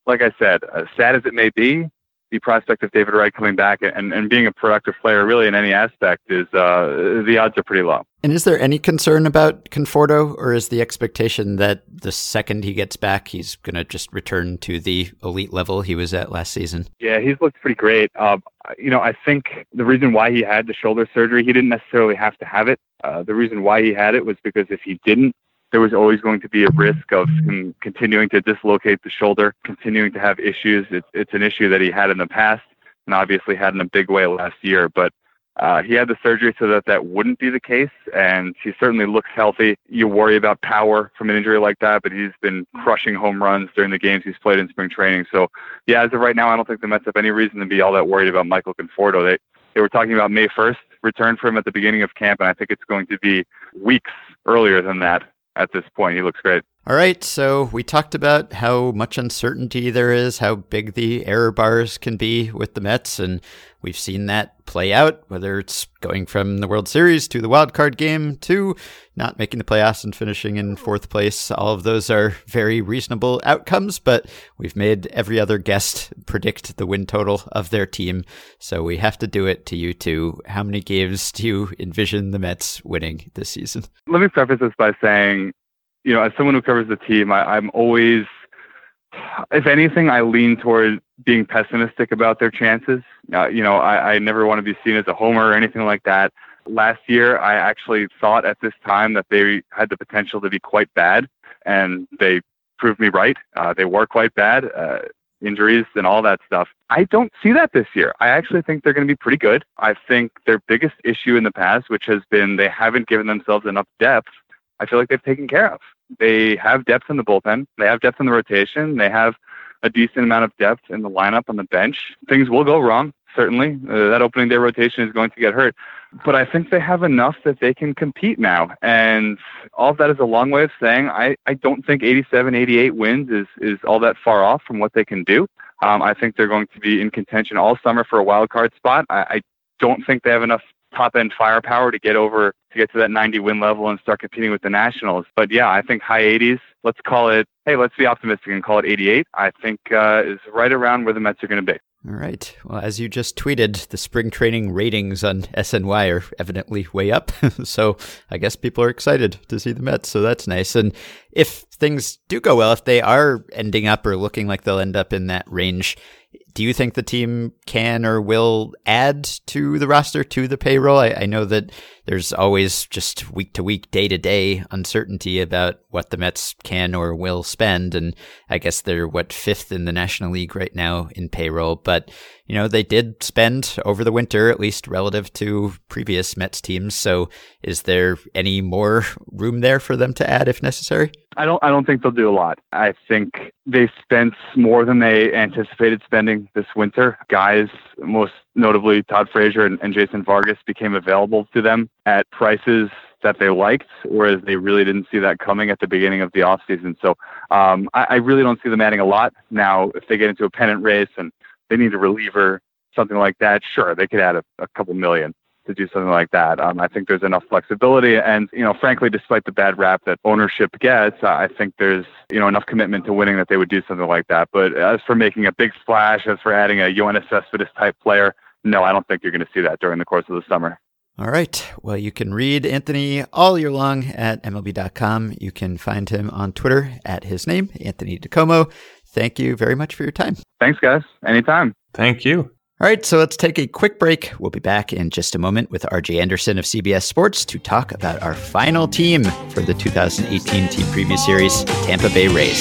like I said, as sad as it may be, the prospect of David Wright coming back and, and being a productive player really in any aspect is uh, the odds are pretty low. And is there any concern about Conforto, or is the expectation that the second he gets back, he's going to just return to the elite level he was at last season? Yeah, he's looked pretty great. Uh, you know, I think the reason why he had the shoulder surgery, he didn't necessarily have to have it. Uh, the reason why he had it was because if he didn't, there was always going to be a risk of him continuing to dislocate the shoulder, continuing to have issues. It's, it's an issue that he had in the past and obviously had in a big way last year. But uh, he had the surgery so that that wouldn't be the case, and he certainly looks healthy. You worry about power from an injury like that, but he's been crushing home runs during the games he's played in spring training. So, yeah, as of right now, I don't think the Mets have any reason to be all that worried about Michael Conforto. They they were talking about May 1st return for him at the beginning of camp, and I think it's going to be weeks earlier than that at this point. He looks great. All right, so we talked about how much uncertainty there is, how big the error bars can be with the Mets, and we've seen that play out, whether it's going from the World Series to the wild card game to not making the playoffs and finishing in fourth place. All of those are very reasonable outcomes, but we've made every other guest predict the win total of their team, so we have to do it to you too. How many games do you envision the Mets winning this season? Let me preface this by saying you know, as someone who covers the team, I, I'm always, if anything, I lean toward being pessimistic about their chances. Uh, you know, I, I never want to be seen as a homer or anything like that. Last year, I actually thought at this time that they had the potential to be quite bad, and they proved me right. Uh, they were quite bad. Uh, injuries and all that stuff. I don't see that this year. I actually think they're going to be pretty good. I think their biggest issue in the past, which has been they haven't given themselves enough depth, I feel like they've taken care of. They have depth in the bullpen. They have depth in the rotation. They have a decent amount of depth in the lineup on the bench. Things will go wrong, certainly. Uh, that opening day rotation is going to get hurt. But I think they have enough that they can compete now. And all of that is a long way of saying I, I don't think 87, 88 wins is, is all that far off from what they can do. Um, I think they're going to be in contention all summer for a wild card spot. I, I don't think they have enough top end firepower to get over to get to that 90 win level and start competing with the Nationals. But yeah, I think high 80s. Let's call it. Hey, let's be optimistic and call it 88. I think uh, is right around where the Mets are going to be. All right. Well, as you just tweeted, the spring training ratings on SNY are evidently way up. so I guess people are excited to see the Mets. So that's nice. And if things do go well, if they are ending up or looking like they'll end up in that range, do you think the team can or will add to the roster, to the payroll? I, I know that there's always just week to week, day to day uncertainty about what the Mets can or will spend. And I guess they're what fifth in the National League right now in payroll. But, you know, they did spend over the winter, at least relative to previous Mets teams. So is there any more room there for them to add if necessary? I don't I don't think they'll do a lot. I think they spent more than they anticipated spending this winter. Guys, most notably Todd Frazier and, and Jason Vargas became available to them at prices that they liked, whereas they really didn't see that coming at the beginning of the offseason. So um, I, I really don't see them adding a lot. Now, if they get into a pennant race and they need a reliever, something like that, sure, they could add a, a couple million to do something like that. Um, I think there's enough flexibility, and you know, frankly, despite the bad rap that ownership gets, I think there's you know enough commitment to winning that they would do something like that. But as for making a big splash, as for adding a Yoenis Cespedes type player, no, I don't think you're going to see that during the course of the summer. All right. Well, you can read Anthony all year long at MLB.com. You can find him on Twitter at his name, Anthony DiComo. Thank you very much for your time. Thanks, guys. Anytime. Thank you. All right, so let's take a quick break. We'll be back in just a moment with RJ Anderson of CBS Sports to talk about our final team for the 2018 Team Preview Series, Tampa Bay Rays.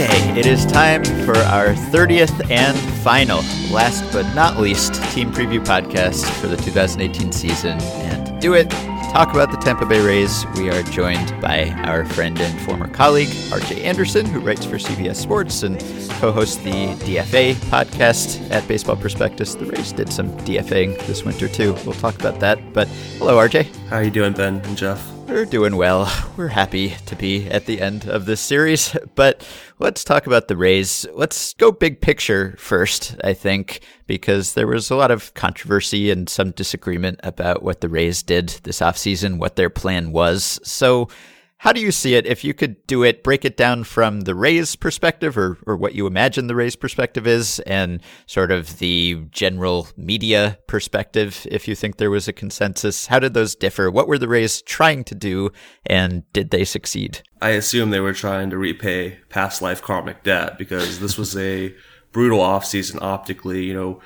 Okay, it is time for our 30th and final, last but not least, team preview podcast for the 2018 season. And do it, talk about the Tampa Bay Rays, we are joined by our friend and former colleague, RJ Anderson, who writes for CBS Sports and co hosts the DFA podcast at Baseball Prospectus. The Rays did some DFAing this winter, too. We'll talk about that. But hello, RJ. How are you doing, Ben and Jeff? We're doing well. We're happy to be at the end of this series, but let's talk about the Rays. Let's go big picture first, I think, because there was a lot of controversy and some disagreement about what the Rays did this offseason, what their plan was. So, How do you see it? If you could do it, break it down from the Rays perspective or, or what you imagine the Rays perspective is and sort of the general media perspective, if you think there was a consensus. How did those differ? What were the Rays trying to do and did they succeed? I assume they were trying to repay past life karmic debt because this was a brutal offseason optically. You know,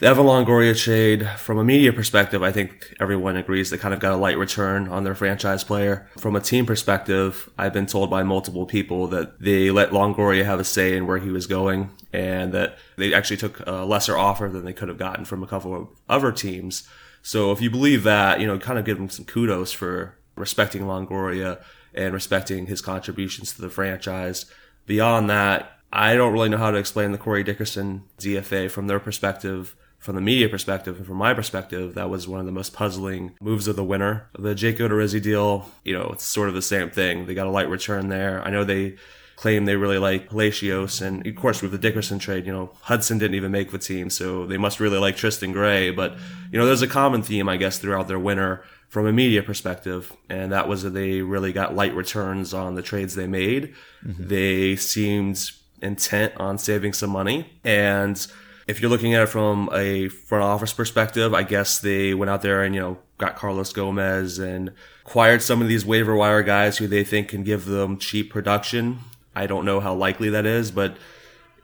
the Evan Longoria trade, from a media perspective, I think everyone agrees they kind of got a light return on their franchise player. From a team perspective, I've been told by multiple people that they let Longoria have a say in where he was going and that they actually took a lesser offer than they could have gotten from a couple of other teams. So if you believe that, you know, kind of give them some kudos for respecting Longoria and respecting his contributions to the franchise. Beyond that, I don't really know how to explain the Corey Dickerson DFA from their perspective from the media perspective and from my perspective, that was one of the most puzzling moves of the winter. The Jake Odorizzi deal, you know, it's sort of the same thing. They got a light return there. I know they claim they really like Palacios, and of course with the Dickerson trade, you know, Hudson didn't even make the team, so they must really like Tristan Gray. But you know, there's a common theme, I guess, throughout their winter from a media perspective, and that was that they really got light returns on the trades they made. Mm-hmm. They seemed intent on saving some money, and if you're looking at it from a front office perspective, I guess they went out there and, you know, got Carlos Gomez and acquired some of these waiver wire guys who they think can give them cheap production. I don't know how likely that is, but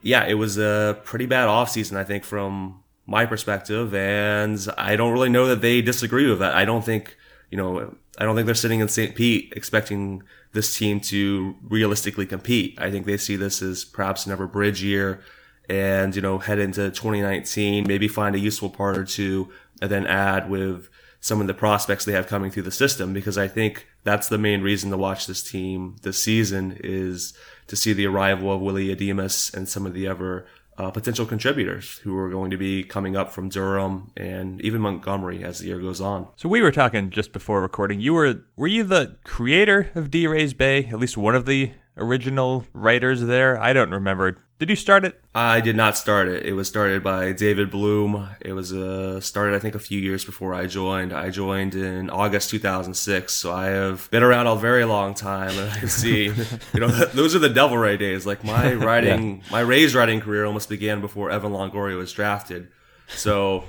yeah, it was a pretty bad offseason, I think, from my perspective. And I don't really know that they disagree with that. I don't think, you know, I don't think they're sitting in St. Pete expecting this team to realistically compete. I think they see this as perhaps another bridge year and, you know, head into 2019, maybe find a useful part or two and then add with some of the prospects they have coming through the system because I think that's the main reason to watch this team this season is to see the arrival of Willy Adames and some of the other uh, potential contributors who are going to be coming up from Durham and even Montgomery as the year goes on. So we were talking just before recording. You were were you the creator of D Rays Bay? At least one of the original writers there. I don't remember did you start it? I did not start it. It was started by David Bloom. It was uh, started, I think, a few years before I joined. I joined in August 2006, so I have been around a very long time. And I can see, you know, those are the Devil Ray days. Like my writing, yeah. my Rays writing career almost began before Evan Longoria was drafted. So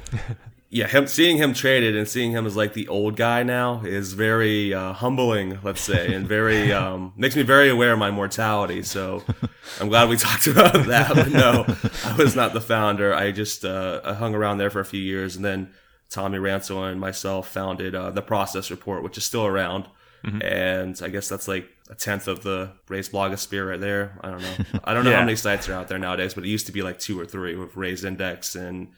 yeah, him seeing him traded and seeing him as like the old guy now is very uh, humbling, let's say, and very um, makes me very aware of my mortality. So I'm glad we talked about that. But no, I was not the founder. I just uh, I hung around there for a few years, and then Tommy Rancel and myself founded uh, the Process Report, which is still around. Mm-hmm. And I guess that's like a tenth of the Rays blogosphere right there. I don't know. I don't know yeah. how many sites are out there nowadays, but it used to be like two or three with Rays Index and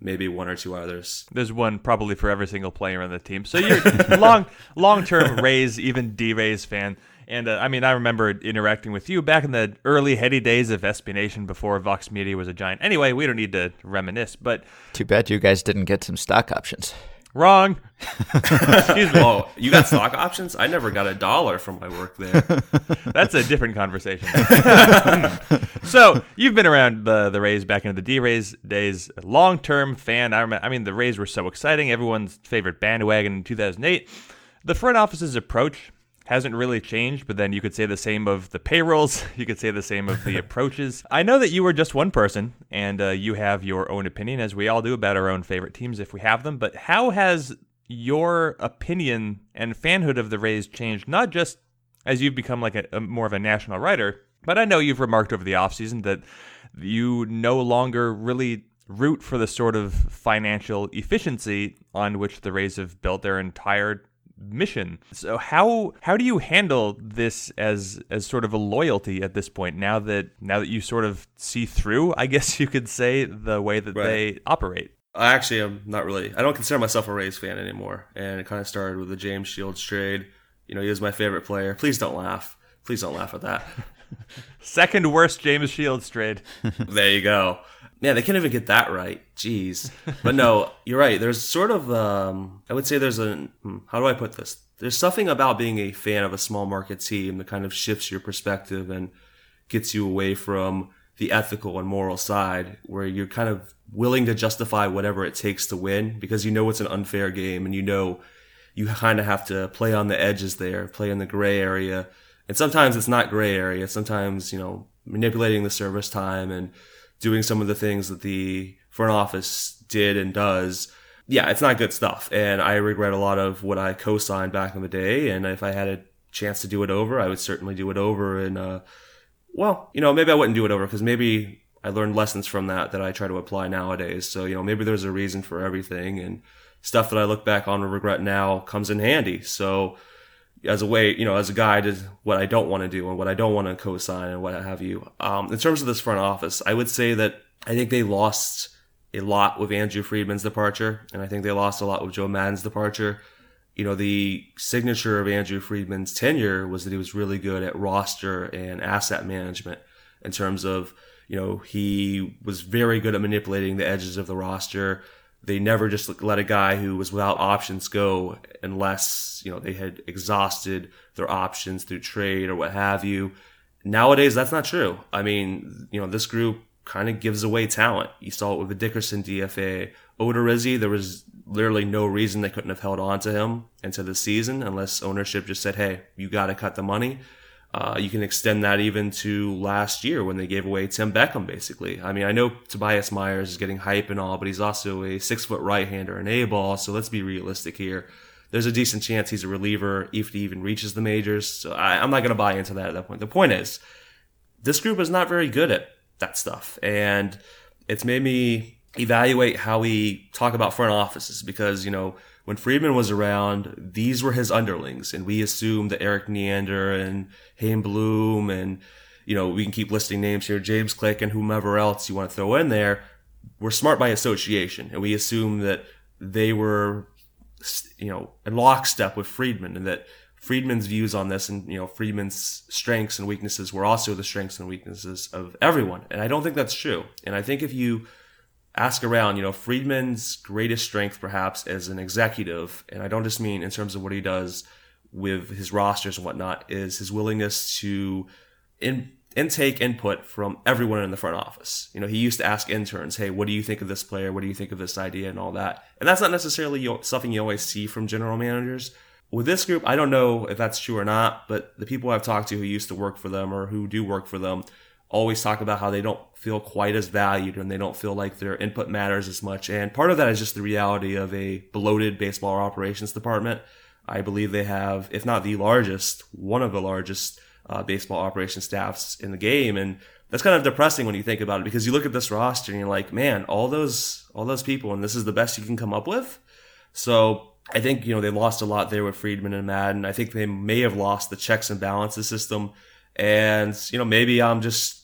maybe one or two others. There's one probably for every single player on the team. So you're long long term Rays, even D Rays fan. And uh, I mean, I remember interacting with you back in the early heady days of SB Nation before Vox Media was a giant. Anyway, we don't need to reminisce, but too bad you guys didn't get some stock options. Wrong. Excuse me. Oh, you got stock options? I never got a dollar from my work there. That's a different conversation. Hmm. so you've been around the the Rays back into the D Rays days, long term fan. I remember. I mean, the Rays were so exciting. Everyone's favorite bandwagon in 2008. The front office's approach hasn't really changed, but then you could say the same of the payrolls. You could say the same of the approaches. I know that you were just one person and uh, you have your own opinion, as we all do, about our own favorite teams if we have them. But how has your opinion and fanhood of the Rays changed, not just as you've become like a, a more of a national writer, but I know you've remarked over the offseason that you no longer really root for the sort of financial efficiency on which the Rays have built their entire mission. So how how do you handle this as as sort of a loyalty at this point now that now that you sort of see through, I guess you could say, the way that right. they operate? I actually am not really. I don't consider myself a Rays fan anymore, and it kind of started with the James Shields trade. You know, he was my favorite player. Please don't laugh. Please don't laugh at that. Second worst James Shields trade. there you go. Yeah, they can't even get that right. Jeez. But no, you're right. There's sort of, um, I would say there's a, hmm, how do I put this? There's something about being a fan of a small market team that kind of shifts your perspective and gets you away from the ethical and moral side where you're kind of willing to justify whatever it takes to win because you know it's an unfair game and you know you kind of have to play on the edges there, play in the gray area And sometimes it's not gray area. Sometimes, you know, manipulating the service time and doing some of the things that the front office did and does. Yeah, it's not good stuff. And I regret a lot of what I co-signed back in the day. And if I had a chance to do it over, I would certainly do it over. And, uh, well, you know, maybe I wouldn't do it over because maybe I learned lessons from that that I try to apply nowadays. So, you know, maybe there's a reason for everything and stuff that I look back on and regret now comes in handy. So, as a way, you know, as a guide is what I don't want to do and what I don't want to co-sign and what have you. Um, in terms of this front office, I would say that I think they lost a lot with Andrew Friedman's departure, and I think they lost a lot with Joe Maddon's departure. You know, the signature of Andrew Friedman's tenure was that he was really good at roster and asset management in terms of, you know, he was very good at manipulating the edges of the roster they never just let a guy who was without options go unless you know they had exhausted their options through trade or what have you. Nowadays, that's not true. I mean, you know, this group kind of gives away talent. You saw it with the Dickerson DFA. Odorizzi, there was literally no reason they couldn't have held on to him into the season unless ownership just said, hey, you got to cut the money. Uh, you can extend that even to last year when they gave away Tim Beckham, basically. I mean, I know Tobias Myers is getting hype and all, but he's also a six foot right hander and A ball, so let's be realistic here. There's a decent chance he's a reliever if he even reaches the majors. So I, I'm not going to buy into that at that point. The point is, this group is not very good at that stuff. And it's made me evaluate how we talk about front offices because, you know, when Friedman was around, these were his underlings, and we assume that Erik Neander and Chaim Bloom and you know we can keep listing names here, James Click and whomever else you want to throw in there, were smart by association, and we assume that they were you know in lockstep with Friedman, and that Friedman's views on this and you know Friedman's strengths and weaknesses were also the strengths and weaknesses of everyone, and I don't think that's true. And I think if you ask around, you know, Friedman's greatest strength perhaps as an executive, and I don't just mean in terms of what he does with his rosters and whatnot, is his willingness to in, intake input from everyone in the front office. You know, he used to ask interns, hey, what do you think of this player? What do you think of this idea and all that? And that's not necessarily something you always see from general managers. With this group, I don't know if that's true or not, but the people I've talked to who used to work for them or who do work for them always talk about how they don't feel quite as valued and they don't feel like their input matters as much. And part of that is just the reality of a bloated baseball operations department. I believe they have, if not the largest, one of the largest uh, baseball operations staffs in the game. And that's kind of depressing when you think about it because you look at this roster and you're like, man, all those, all those people, and this is the best you can come up with. So I think, you know, they lost a lot there with Friedman and Maddon. I think they may have lost the checks and balances system. And, you know, maybe I'm just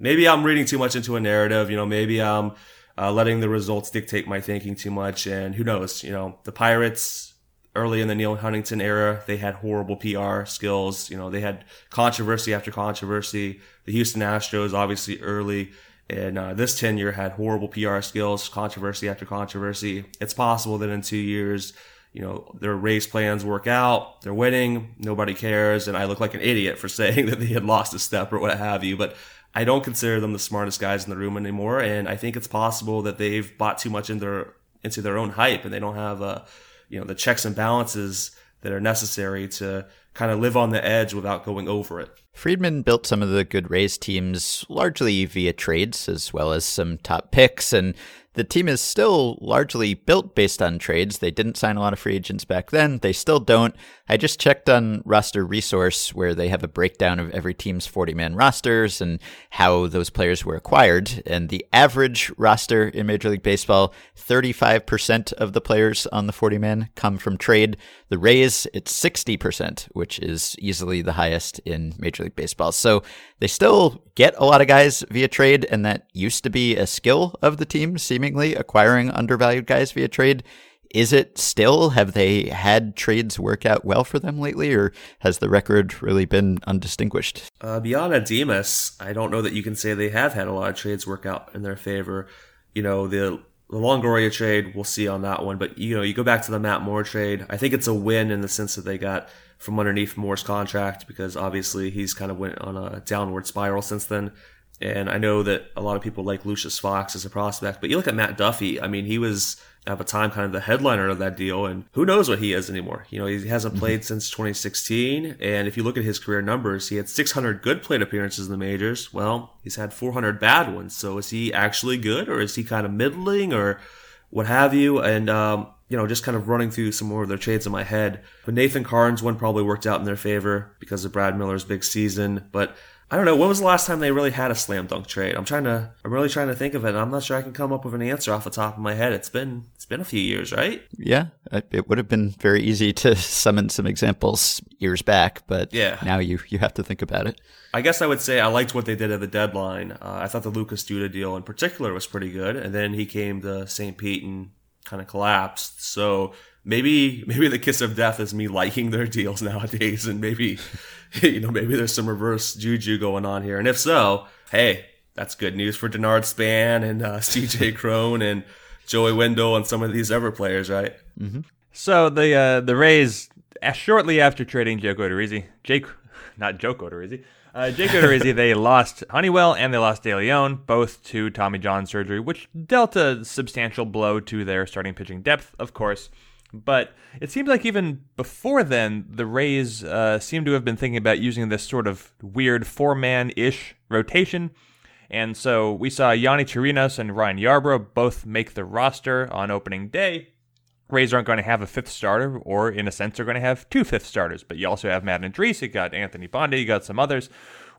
maybe I'm reading too much into a narrative. You know, maybe I'm uh, letting the results dictate my thinking too much. And who knows? You know, the Pirates early in the Neal Huntington era, they had horrible PR skills. You know, they had controversy after controversy. The Houston Astros, obviously early and uh, this tenure had horrible PR skills, controversy after controversy. It's possible that in two years, you know, their race plans work out, they're winning, nobody cares, and I look like an idiot for saying that they had lost a step or what have you. But I don't consider them the smartest guys in the room anymore, and I think it's possible that they've bought too much into their into their own hype, and they don't have uh, you know the checks and balances that are necessary to kind of live on the edge without going over it. Friedman built some of the good Rays teams largely via trades as well as some top picks and the team is still largely built based on trades. They didn't sign a lot of free agents back then. They still don't. I just checked on Roster Resource where they have a breakdown of every team's 40 man rosters and how those players were acquired. And the average roster in Major League Baseball, 35% of the players on the 40 man come from trade. The Rays, it's 60%, which is easily the highest in Major League Baseball. So they still get a lot of guys via trade, and that used to be a skill of the team, seemingly acquiring undervalued guys via trade. Is it still? Have they had trades work out well for them lately, or has the record really been undistinguished? Uh, beyond Adames, I don't know that you can say they have had a lot of trades work out in their favor. You know, the the Longoria trade, we'll see on that one. But you know, you go back to the Matt Moore trade. I think it's a win in the sense that they got from underneath Moore's contract because obviously he's kind of went on a downward spiral since then. And I know that a lot of people like Lucius Fox as a prospect, but you look at Matt Duffy. I mean, he was at the time kind of the headliner of that deal, and who knows what he is anymore. You know, he hasn't mm-hmm. played since 2016, and if you look at his career numbers, he had 600 good plate appearances in the majors. Well, he's had 400 bad ones. So is he actually good, or is he kind of middling, or what have you? And um, you know, just kind of running through some more of their trades in my head. But Nathan Karns one probably worked out in their favor because of Brad Miller's big season. But I don't know. When was the last time they really had a slam dunk trade? I'm trying to. I'm really trying to think of it. I'm not sure I can come up with an answer off the top of my head. It's been. It's been a few years, right? Yeah, it would have been very easy to summon some examples years back, but yeah. now you you have to think about it. I guess I would say I liked what they did at the deadline. Uh, I thought the Lucas Duda deal in particular was pretty good, and then he came to St. Pete and kind of collapsed. So maybe maybe the kiss of death is me liking their deals nowadays, and maybe you know maybe there's some reverse juju going on here. And if so, hey, that's good news for Denard Span and uh, C.J. Cron and Joey Wendle and some of these other players, right? Mm-hmm. So the uh, the Rays shortly after trading Joe Odorizzi, Jake, not Joe Odorizzi, uh, Jake Odorizzi, they lost Honeywell and they lost De Leon, both to Tommy John surgery, which dealt a substantial blow to their starting pitching depth, of course. But it seems like even before then, the Rays uh, seem to have been thinking about using this sort of weird four man ish rotation. And so we saw Yonny Chirinos and Ryan Yarbrough both make the roster on opening day. Rays aren't going to have a fifth starter, or in a sense, they're going to have two fifth starters. But you also have Matt Andriese, you got Anthony Banda, you got some others.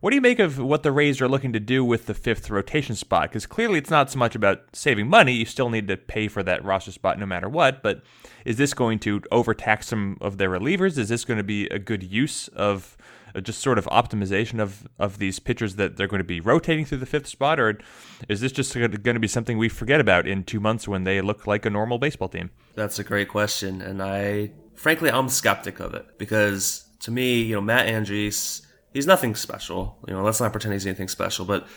What do you make of what the Rays are looking to do with the fifth rotation spot? Because clearly it's not so much about saving money. You still need to pay for that roster spot no matter what. But is this going to overtax some of their relievers? Is this going to be a good use of uh, just sort of optimization of, of these pitchers that they're going to be rotating through the fifth spot? Or is this just going to be something we forget about in two months when they look like a normal baseball team? That's a great question. And I, frankly, I'm skeptic of it because to me, you know, Matt Andriese he's nothing special. You know, let's not pretend he's anything special, but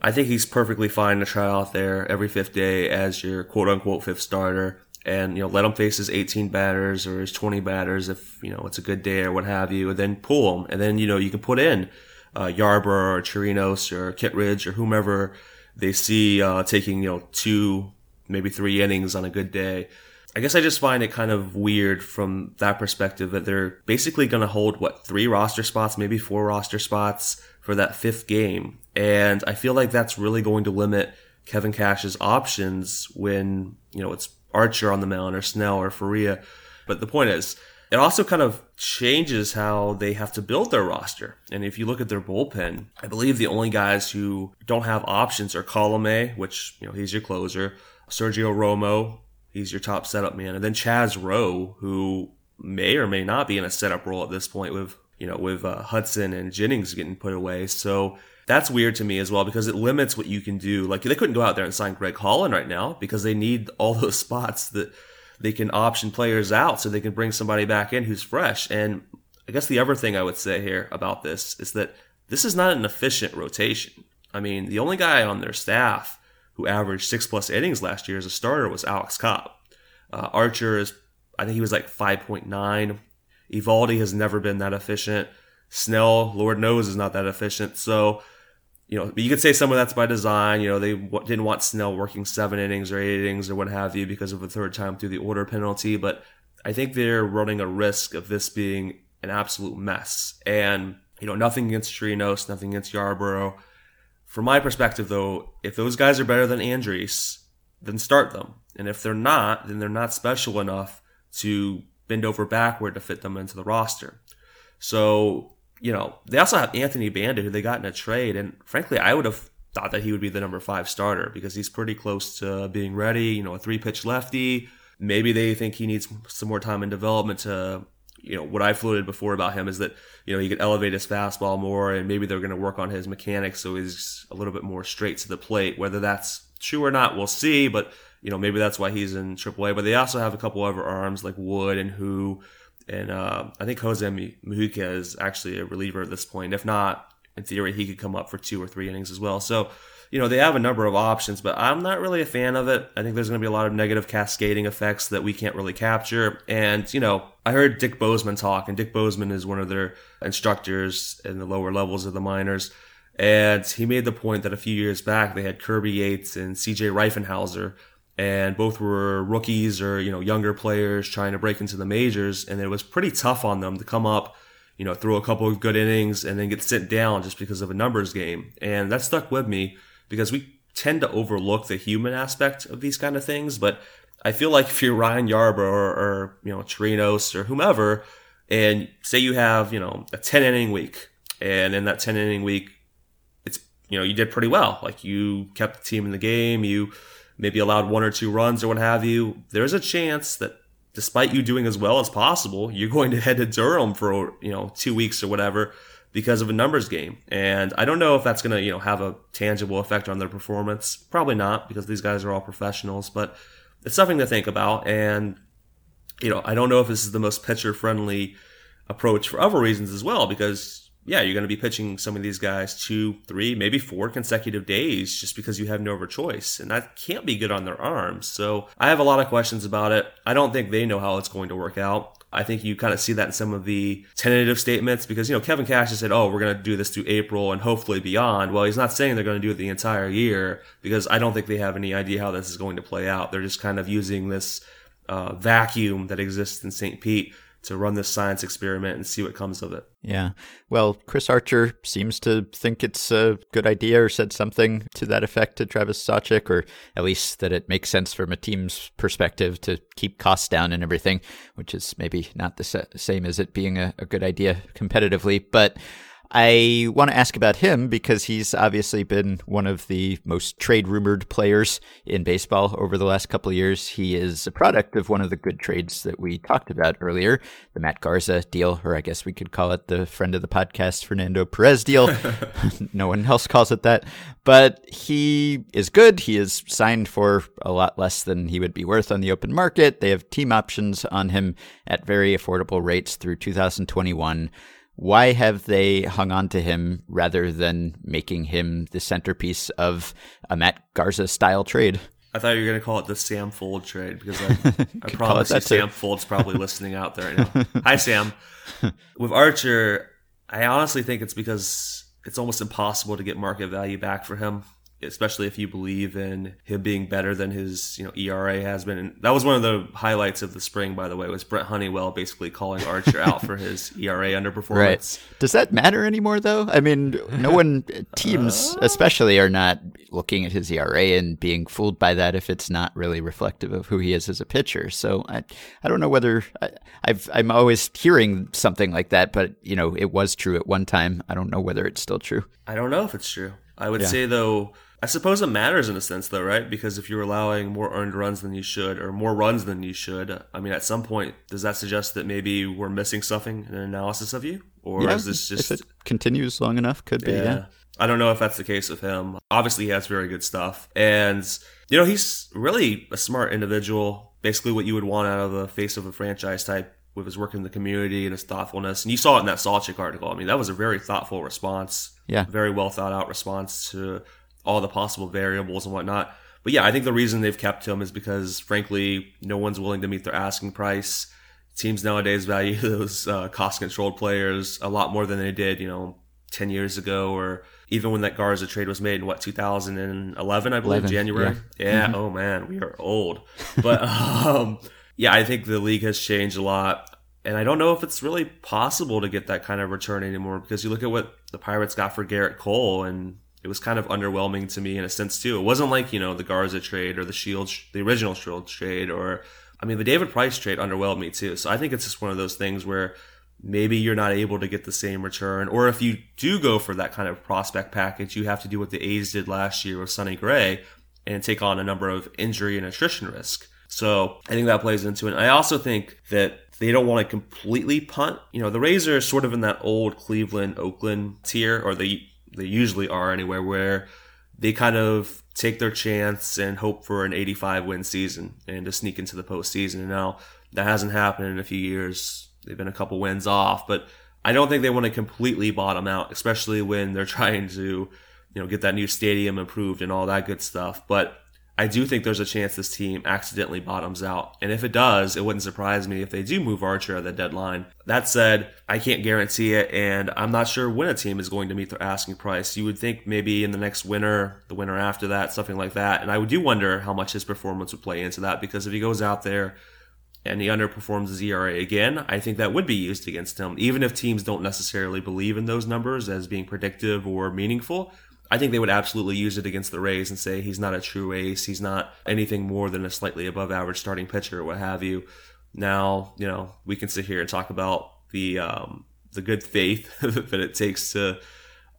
I think he's perfectly fine to try out there every fifth day as your quote unquote fifth starter. And, you know, let him face his 18 batters or his 20 batters if, you know, it's a good day or what have you, and then pull him. And then, you know, you can put in, uh, Yarbrough or Chirinos or Kittredge or whomever they see, uh, taking, you know, two, maybe three innings on a good day. I guess I just find it kind of weird from that perspective that they're basically going to hold what three roster spots, maybe four roster spots for that fifth game. And I feel like that's really going to limit Kevin Cash's options when, you know, it's Archer on the mound or Snell or Faria. But the point is, it also kind of changes how they have to build their roster. And if you look at their bullpen, I believe the only guys who don't have options are Colome, which, you know, he's your closer, Sergio Romo, He's your top setup man. And then Chaz Roe, who may or may not be in a setup role at this point with, you know, with uh, Hudson and Jennings getting put away. So that's weird to me as well because it limits what you can do. Like they couldn't go out there and sign Greg Holland right now because they need all those spots that they can option players out so they can bring somebody back in who's fresh. And I guess the other thing I would say here about this is that this is not an efficient rotation. I mean, the only guy on their staff who averaged six plus innings last year as a starter was Alex Cobb. Uh, Archer is, I think he was like 5.9. Eovaldi has never been that efficient. Snell, Lord knows, is not that efficient. So, you know, you could say some of that's by design. You know, they w- didn't want Snell working seven innings or eight innings or what have you because of a third time through the order penalty. But I think they're running a risk of this being an absolute mess. And, you know, nothing against Chirinos, nothing against Yarbrough from my perspective, though, if those guys are better than Andriese, then start them. And if they're not, then they're not special enough to bend over backward to fit them into the roster. So, you know, they also have Anthony Banda, who they got in a trade. And frankly, I would have thought that he would be the number five starter because he's pretty close to being ready, you know, a three pitch lefty. Maybe they think he needs some more time in development to you know, what I floated before about him is that, you know, he could elevate his fastball more and maybe they're going to work on his mechanics so he's a little bit more straight to the plate. Whether that's true or not, we'll see. But, you know, maybe that's why he's in AAA. But they also have a couple other arms like Wood and Who. And uh, I think Jose Mujica is actually a reliever at this point. If not, in theory, he could come up for two or three innings as well. So, you know, they have a number of options, but I'm not really a fan of it. I think there's going to be a lot of negative cascading effects that we can't really capture. And, you know, I heard Dick Bosman talk, and Dick Bosman is one of their instructors in the lower levels of the minors. And he made the point that a few years back they had Kirby Yates and CJ Riefenhauser, and both were rookies or you know younger players trying to break into the majors, and it was pretty tough on them to come up, you know, throw a couple of good innings and then get sent down just because of a numbers game, and that stuck with me because we tend to overlook the human aspect of these kind of things, but I feel like if you're Ryan Yarbrough or, or you know Chirinos or whomever, and say you have you know a 10 inning week, and in that 10 inning week it's you know, you did pretty well. Like you kept the team in the game, you maybe allowed one or two runs or what have you. There's a chance that despite you doing as well as possible, you're going to head to Durham for, you know, two weeks or whatever because of a numbers game. And I don't know if that's going to, you know, have a tangible effect on their performance. Probably not because these guys are all professionals, but it's something to think about. And, you know, I don't know if this is the most pitcher friendly approach for other reasons as well because yeah, you're going to be pitching some of these guys two, three, maybe four consecutive days just because you have no other choice. And that can't be good on their arms. So I have a lot of questions about it. I don't think they know how it's going to work out. I think you kind of see that in some of the tentative statements because, you know, Kevin Cash has said, oh, we're going to do this through April and hopefully beyond. Well, he's not saying they're going to do it the entire year because I don't think they have any idea how this is going to play out. They're just kind of using this uh, vacuum that exists in St. Pete to run this science experiment and see what comes of it. Yeah. Well, Chris Archer seems to think it's a good idea or said something to that effect to Travis Sawchik, or at least that it makes sense from a team's perspective to keep costs down and everything, which is maybe not the same as it being a, a good idea competitively. But I want to ask about him because he's obviously been one of the most trade rumored players in baseball over the last couple of years. He is a product of one of the good trades that we talked about earlier, the Matt Garza deal, or I guess we could call it the friend of the podcast Fernando Perez deal. no one else calls it that. But he is good. He is signed for a lot less than he would be worth on the open market. They have team options on him at very affordable rates through 2021 why have they hung on to him rather than making him the centerpiece of a Matt Garza style trade? I thought you were going to call it the Sam Fuld trade because I, I promise you Sam Fuld's probably listening out there right now. Hi, Sam. With Archer, I honestly think it's because it's almost impossible to get market value back for him especially if you believe in him being better than his you know ERA has been. And that was one of the highlights of the spring, by the way, was Brent Honeywell basically calling Archer out for his ERA underperformance. Right. Does that matter anymore, though? I mean, no one teams, uh, especially, are not looking at his ERA and being fooled by that if it's not really reflective of who he is as a pitcher. So I, I don't know whether I, I've I'm always hearing something like that, but you know, it was true at one time. I don't know whether it's still true. I don't know if it's true. I would yeah. say though I suppose it matters in a sense, though, right? Because if you're allowing more earned runs than you should, or more runs than you should, I mean, at some point, does that suggest that maybe we're missing something in an analysis of you, or yeah, is this just if it continues long enough? Could be. Yeah. yeah. I don't know if that's the case with him. Obviously, he has very good stuff, and you know, he's really a smart individual. Basically, what you would want out of the face of a franchise type with his work in the community and his thoughtfulness. And you saw it in that Sawchik article. I mean, that was a very thoughtful response. Yeah. Very well thought out response to all the possible variables and whatnot. But yeah, I think the reason they've kept him is because, frankly, no one's willing to meet their asking price. Teams nowadays value those uh, cost controlled players a lot more than they did, you know, 10 years ago or even when that Garza trade was made in what 2011 I believe 11, January yeah, yeah mm-hmm. oh man we are old but um, yeah I think the league has changed a lot and I don't know if it's really possible to get that kind of return anymore because you look at what the Pirates got for Gerrit Cole and it was kind of underwhelming to me in a sense too. It wasn't like you know the Garza trade or the Shields, the original Shield trade, or I mean the David Price trade underwhelmed me too. So I think it's just one of those things where maybe you're not able to get the same return, or if you do go for that kind of prospect package, you have to do what the A's did last year with Sonny Gray and take on a number of injury and attrition risk. So I think that plays into it. I also think that they don't want to completely punt. You know, the Rays are sort of in that old Cleveland, Oakland tier, or the they usually are anywhere, where they kind of take their chance and hope for an 85 win season and to sneak into the postseason. And now that hasn't happened in a few years. They've been a couple wins off, but I don't think they want to completely bottom out, especially when they're trying to, you know, get that new stadium improved and all that good stuff. But I do think there's a chance this team accidentally bottoms out. And if it does, it wouldn't surprise me if they do move Archer at the deadline. That said, I can't guarantee it, and I'm not sure when a team is going to meet their asking price. You would think maybe in the next winter, the winter after that, something like that. And I do wonder how much his performance would play into that because if he goes out there and he underperforms his ERA again, I think that would be used against him. Even if teams don't necessarily believe in those numbers as being predictive or meaningful, I think they would absolutely use it against the Rays and say he's not a true ace. He's not anything more than a slightly above average starting pitcher or what have you. Now, you know, we can sit here and talk about the um, the good faith that it takes to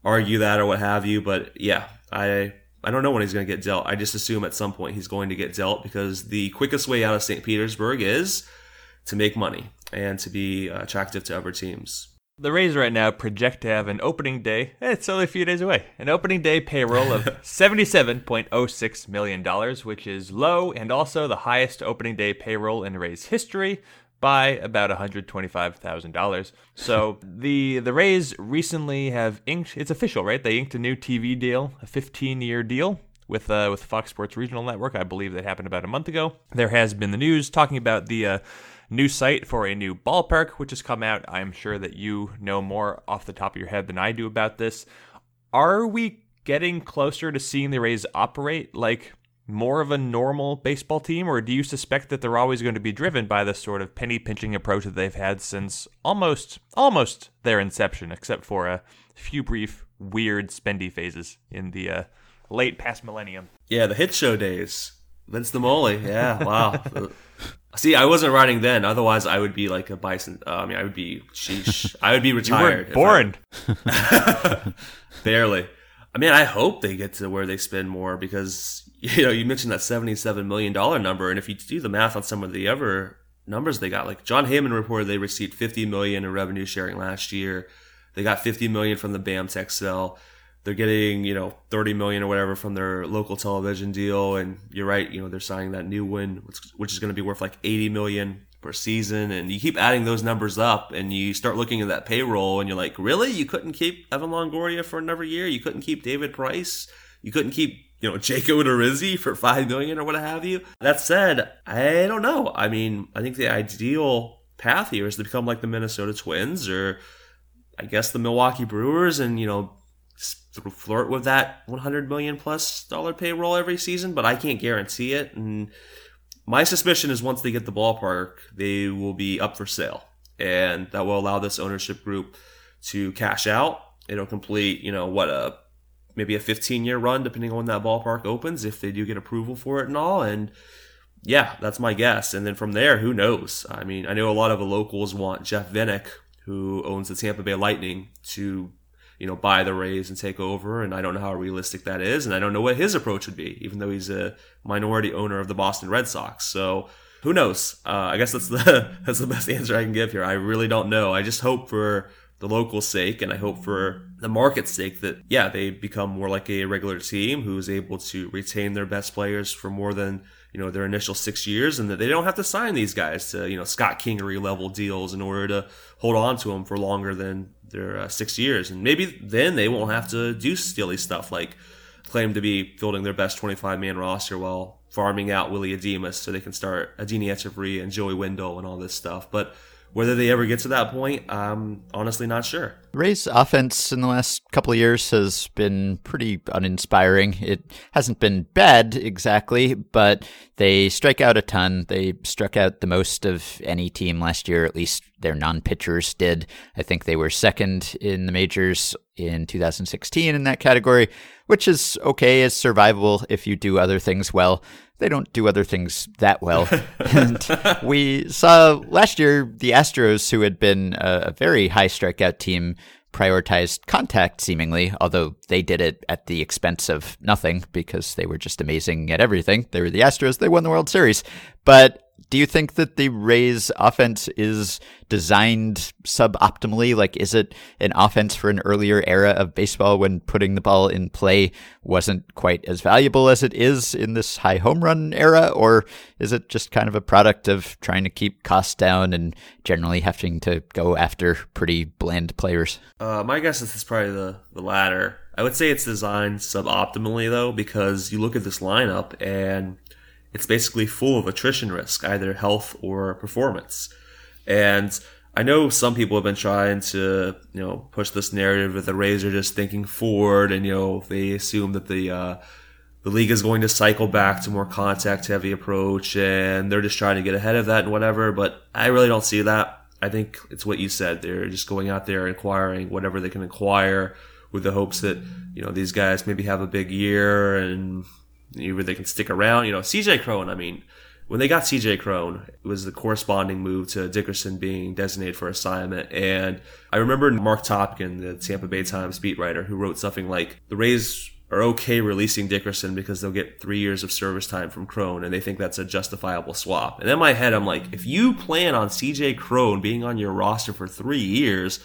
argue that or what have you. But yeah, I I don't know when he's going to get dealt. I just assume at some point he's going to get dealt because the quickest way out of St. Petersburg is to make money and to be attractive to other teams. The Rays right now project to have an opening day. Eh, it's only a few days away. An opening day payroll of $77.06 million, which is low and also the highest opening day payroll in Rays history by about $125,000. So the the Rays recently have inked it's official, right? They inked a new TV deal, a 15-year deal with uh, with Fox Sports Regional Network. I believe that happened about a month ago. There has been the news talking about the uh, new site for a new ballpark, which has come out. I'm sure that you know more off the top of your head than I do about this. Are we getting closer to seeing the Rays operate like more of a normal baseball team, or do you suspect that they're always going to be driven by this sort of penny pinching approach that they've had since almost almost their inception, except for a few brief weird spendy phases in the uh, late past millennium? Yeah, the hit show days. Vince the. Yeah, wow. See, I wasn't riding then. Otherwise, I would be like a bison. Uh, I mean, I would be. Sheesh. I would be retired. you born. I, barely. I mean, I hope they get to where they spend more because you know you mentioned that seventy-seven million dollar number, and if you do the math on some of the other numbers they got, like Jon Heyman reported they received fifty million in revenue sharing last year. They got fifty million from the BAMTech sale they're getting you know 30 million or whatever from their local television deal. And you're right you know they're signing that new one which is going to be worth like 80 million per season. And you keep adding those numbers up and you start looking at that payroll and you're like really? You couldn't keep evan longoria for another year? You couldn't keep david price? You couldn't keep you know Jake Odorizzi for 5 million or what have you? That said i don't know. I mean i think the ideal path here is to become like the minnesota twins or i guess the milwaukee brewers and you know flirt with that 100 million plus dollar payroll every season, but I can't guarantee it. And my suspicion is once they get the ballpark, they will be up for sale, and that will allow this ownership group to cash out. It'll complete, you know, what a maybe a 15 year run, depending on when that ballpark opens, if they do get approval for it and all. And yeah, that's my guess. And then from there, who knows? I mean, I know a lot of the locals want Jeff Vinik, who owns the Tampa Bay Lightning, to you know, buy the Rays and take over. And I don't know how realistic that is. And I don't know what his approach would be, even though he's a minority owner of the Boston Red Sox. So who knows? Uh, I guess that's the that's the best answer I can give here. I really don't know. I just hope for the local sake and I hope for the market's sake that yeah they become more like a regular team who is able to retain their best players for more than you know their initial six years and that they don't have to sign these guys to you know Scott Kingery level deals in order to hold on to them for longer than their uh, six years, and maybe then they won't have to do silly stuff like claim to be fielding their best 25 man roster while farming out Willy Adames so they can start Adeiny Hechavarria and Joey Wendle and all this stuff. But whether they ever get to that point, I'm honestly not sure. Ray's offense in the last couple of years has been pretty uninspiring. It hasn't been bad exactly, but they strike out a ton. They struck out the most of any team last year, at least their non pitchers did. I think they were second in the majors in 2016 in that category, which is okay as survivable if you do other things well they don't do other things that well. and we saw last year the Astros, who had been a, a very high strikeout team, prioritized contact seemingly, although they did it at the expense of nothing because they were just amazing at everything. They were the Astros, they won the World Series. But do you think that the Rays offense is designed suboptimally? Like, is it an offense for an earlier era of baseball when putting the ball in play wasn't quite as valuable as it is in this high home run era? Or is it just kind of a product of trying to keep costs down and generally having to go after pretty bland players? Uh, my guess is it's probably the, the latter. I would say it's designed suboptimally though, because you look at this lineup and it's basically full of attrition risk, either health or performance. And I know some people have been trying to, you know, push this narrative that the Rays are just thinking forward and, you know, they assume that the, uh, the league is going to cycle back to more contact heavy approach and they're just trying to get ahead of that and whatever. But I really don't see that. I think it's what you said. They're just going out there acquiring whatever they can acquire with the hopes that, you know, these guys maybe have a big year and either they can stick around. You know, CJ Cron, I mean, when they got CJ Cron, it was the corresponding move to Dickerson being designated for assignment. And I remember Marc Topkin, the Tampa Bay Times beat writer, who wrote something like the Rays are okay releasing Dickerson because they'll get three years of service time from Cron, and they think that's a justifiable swap. And in my head, I'm like, if you plan on CJ Cron being on your roster for three years,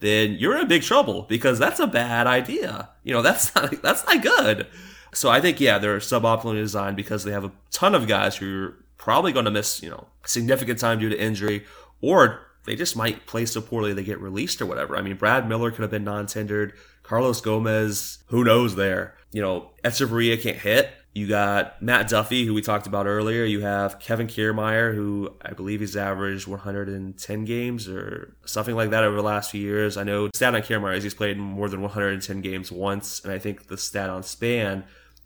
then you're in big trouble because that's a bad idea. You know, that's not, that's not good. So I think, yeah, they're suboptimally designed because they have a ton of guys who are probably going to miss, you know, significant time due to injury, or they just might play so poorly they get released or whatever. I mean, Brad Miller could have been non-tendered. Carlos Gomez, who knows there? You know, Hechavarria can't hit. You got Matt Duffy, who we talked about earlier. You have Kevin Kiermaier, who I believe he's averaged 110 games or something like that over the last few years. I know stat on Kiermaier is he's played more than 110 games once, and I think the stat on Span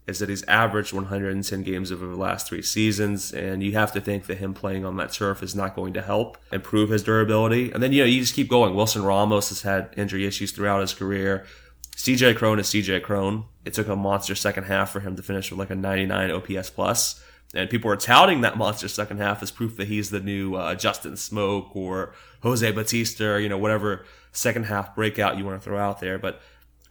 is that he's averaged 110 games over the last three seasons, and you have to think that him playing on that turf is not going to help improve his durability. And then you know you just keep going. Wilson Ramos has had injury issues throughout his career. CJ Cron is CJ Cron. It took a monster second half for him to finish with like a 99 OPS plus, and people are touting that monster second half as proof that he's the new uh, Justin Smoak or Jose Bautista, or, you know whatever second half breakout you want to throw out there. But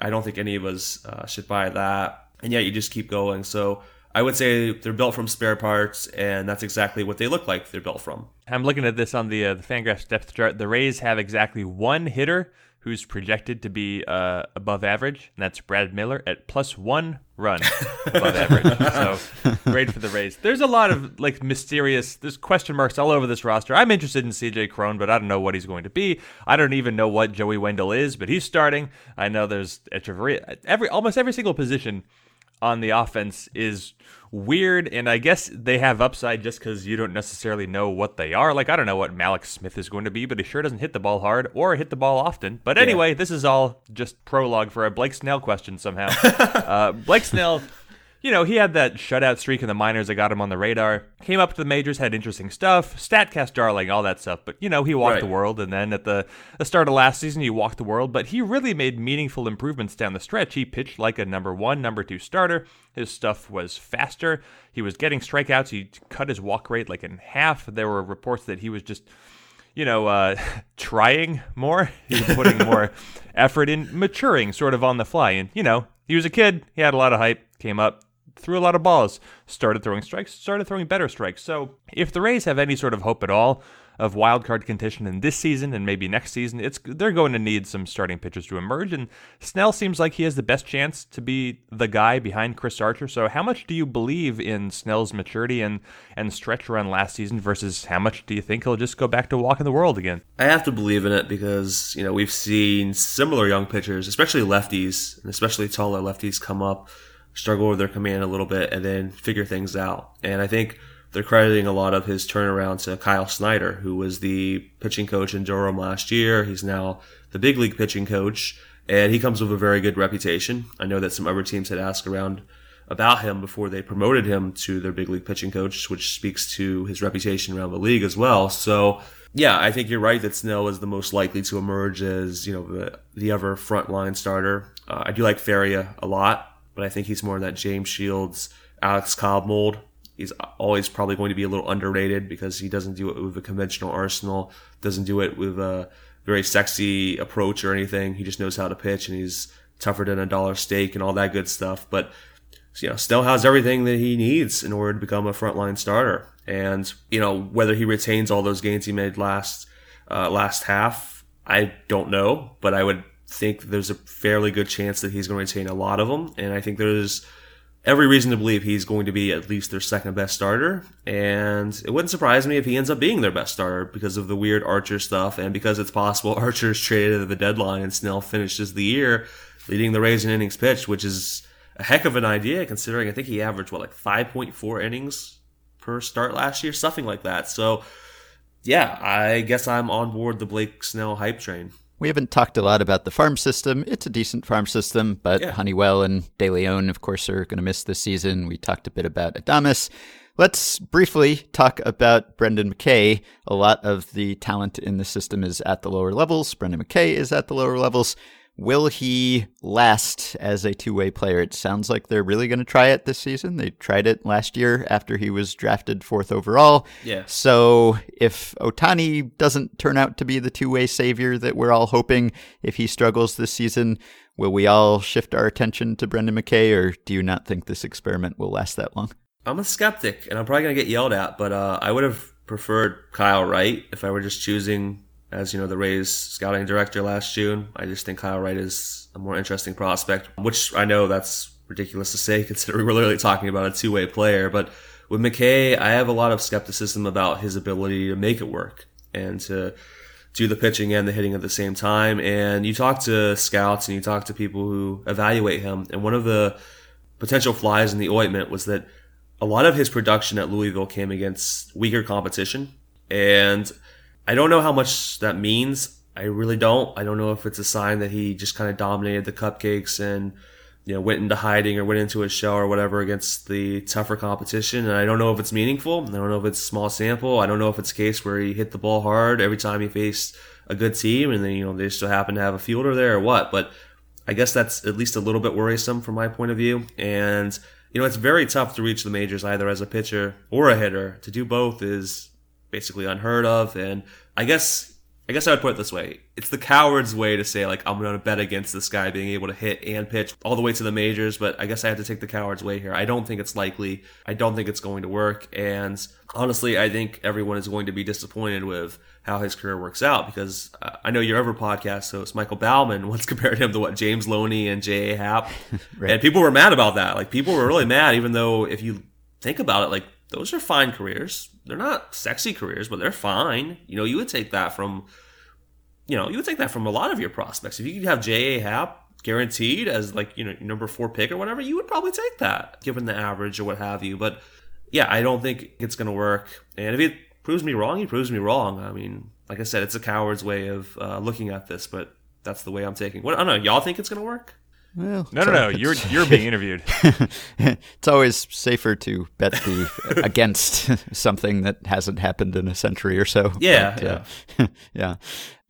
I don't think any of us uh, should buy that and yet you just keep going. So I would say they're built from spare parts, and that's exactly what they look like they're built from. I'm looking at this on the uh, the Fangraphs depth chart. The Rays have exactly one hitter who's projected to be uh, above average, and that's Brad Miller at plus one run above average. So great for the Rays. There's a lot of like mysterious. There's question marks all over this roster. I'm interested in C.J. Cron, but I don't know what he's going to be. I don't even know what Joey Wendle is, but he's starting. I know there's Hechavarria. Every almost every single position on the offense is weird, and I guess they have upside just because you don't necessarily know what they are. Like I don't know what Mallex Smith is going to be, but he sure doesn't hit the ball hard or hit the ball often. But anyway, yeah. this is all just prologue for a Blake Snell question somehow. uh, Blake Snell you know, he had that shutout streak in the minors that got him on the radar. Came up to the majors, had interesting stuff, Statcast darling, all that stuff. But you know, he walked right. the world, and then at the, the start of last season, he walked the world. But he really made meaningful improvements down the stretch. He pitched like a number one, number two starter. His stuff was faster. He was getting strikeouts. He cut his walk rate like in half. There were reports that he was just you know, uh, trying more, he was putting more effort in, maturing sort of on the fly. And, you know, he was a kid, he had a lot of hype, came up, threw a lot of balls, started throwing strikes, started throwing better strikes. So if the Rays have any sort of hope at all of wild card contention in this season and maybe next season, it's they're going to need some starting pitchers to emerge. And Snell seems like he has the best chance to be the guy behind Chris Archer. So how much do you believe in Snell's maturity and and stretch run last season versus how much do you think he'll just go back to walking the world again? I have to believe in it because you know we've seen similar young pitchers, especially lefties, and especially taller lefties, come up struggle with their command a little bit and then figure things out. And I think they're crediting a lot of his turnaround to Kyle Snyder, who was the pitching coach in Durham last year. He's now the big league pitching coach, and he comes with a very good reputation. I know that some other teams had asked around about him before they promoted him to their big league pitching coach, which speaks to his reputation around the league as well. So, yeah, I think you're right that Snell is the most likely to emerge as you know the the ever frontline starter. Uh, I do like Faria a lot but I think he's more in that James Shields, Alex Cobb mold. He's always probably going to be a little underrated because he doesn't do it with a conventional arsenal, doesn't do it with a very sexy approach or anything. He just knows how to pitch and he's tougher than a dollar steak and all that good stuff. But you know, Snell has everything that he needs in order to become a frontline starter. And you know whether he retains all those gains he made last uh, last half, I don't know, but I would think there's a fairly good chance that he's going to retain a lot of them. And I think there's every reason to believe he's going to be at least their second best starter. And it wouldn't surprise me if he ends up being their best starter because of the weird Archer stuff and because it's possible Archer's traded at the deadline and Snell finishes the year leading the Rays in innings pitched, which is a heck of an idea considering I think he averaged, what, like 5.4 innings per start last year? Something like that. So, yeah, I guess I'm on board the Blake Snell hype train. We haven't talked a lot about the farm system. It's a decent farm system, but Yeah. Honeywell and De Leon, of course, are going to miss this season. We talked a bit about Adames. Let's briefly talk about Brendan McKay. A lot of the talent in the system is at the lower levels. Brendan McKay is at the lower levels. Will he last as a two way player? It sounds like they're really going to try it this season. They tried it last year after he was drafted fourth overall. Yeah. So if Ohtani doesn't turn out to be the two way savior that we're all hoping, if he struggles this season, will we all shift our attention to Brendan McKay, or do you not think this experiment will last that long? I'm a skeptic, and I'm probably gonna get yelled at, but uh, I would have preferred Kyle Wright if I were just choosing as you know the Rays scouting director last June. I just think Kyle Wright is a more interesting prospect, which I know that's ridiculous to say considering we're literally talking about a two way player. But with McKay, I have a lot of skepticism about his ability to make it work and to do the pitching and the hitting at the same time. And you talk to scouts and you talk to people who evaluate him, and one of the potential flies in the ointment was that a lot of his production at Louisville came against weaker competition. And I don't know how much that means. I really don't. I don't know if it's a sign that he just kind of dominated the cupcakes and, you know, went into hiding or went into a shell or whatever against the tougher competition. And I don't know if it's meaningful. I don't know if it's a small sample. I don't know if it's a case where he hit the ball hard every time he faced a good team and then, you know, they so happen to have a fielder there or what. But I guess that's at least a little bit worrisome from my point of view. And, you know, it's very tough to reach the majors either as a pitcher or a hitter. To do both is basically unheard of. And I guess, I guess I would put it this way. It's the coward's way to say, like, I'm going to bet against this guy being able to hit and pitch all the way to the majors. But I guess I have to take the coward's way here. I don't think it's likely. I don't think it's going to work. And honestly, I think everyone is going to be disappointed with how his career works out because uh, I know your Ever podcast host, Michael Bauman, once compared him to what James Loney and J.A. Happ. And people were mad about that. Like, people were really mad, even though if you think about it, like, those are fine careers. They're not sexy careers, but they're fine. You know, you would take that from, you know, you would take that from a lot of your prospects. If you could have J.A. Happ guaranteed as like, you know, number four pick or whatever, you would probably take that given the average or what have you. But yeah, I don't think it's going to work. And if he proves me wrong, he proves me wrong. I mean, like I said, it's a coward's way of uh, looking at this, but that's the way I'm taking. What I don't know. Y'all think it's going to work? Well, No, no, no. You're you're being interviewed. it's always safer to bet the against something that hasn't happened in a century or so. Yeah, But, uh, yeah.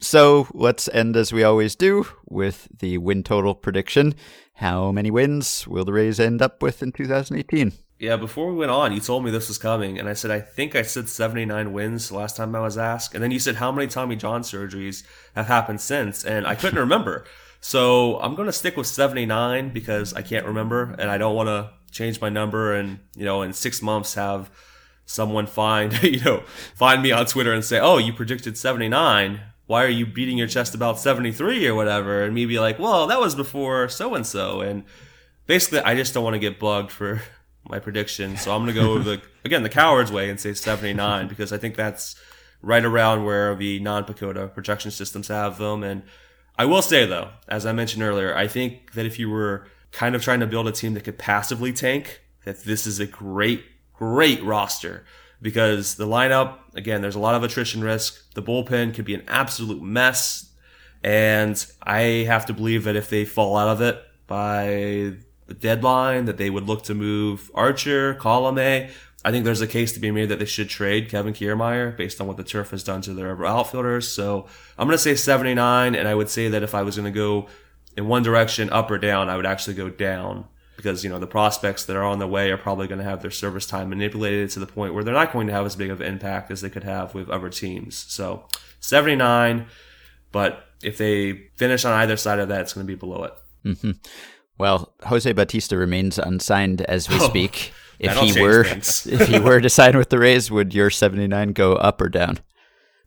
So let's end as we always do with the win total prediction. How many wins will the Rays end up with in 2018? Yeah, before we went on, you told me this was coming, and I said I think I said 79 wins the last time I was asked, and then you said how many Tommy John surgeries have happened since, and I couldn't remember. So I'm gonna stick with 79 because I can't remember, and I don't want to change my number, and you know, in six months have someone find you know find me on Twitter and say, oh, you predicted 79. Why are you beating your chest about 73 or whatever? And me be like, well, that was before so and so, and basically, I just don't want to get bugged for my prediction. So I'm going to go the again the coward's way and say 79 because I think that's right around where the non-PECOTA projection systems have them. And I will say though, as I mentioned earlier, I think that if you were kind of trying to build a team that could passively tank, that this is a great, great roster because the lineup again, there's a lot of attrition risk. The bullpen could be an absolute mess. And I have to believe that if they fall out of it by the deadline, that they would look to move Archer, Colome. I think there's a case to be made that they should trade Kevin Kiermaier based on what the turf has done to their outfielders. So I'm going to say 79, and I would say that if I was going to go in one direction, up or down, I would actually go down because you know the prospects that are on the way are probably going to have their service time manipulated to the point where they're not going to have as big of an impact as they could have with other teams. So 79, but if they finish on either side of that, it's going to be below it. Mm-hmm. Well, Jose Bautista remains unsigned as we Oh, speak. If that'll he were if he were to sign with the Rays, would your 79 go up or down?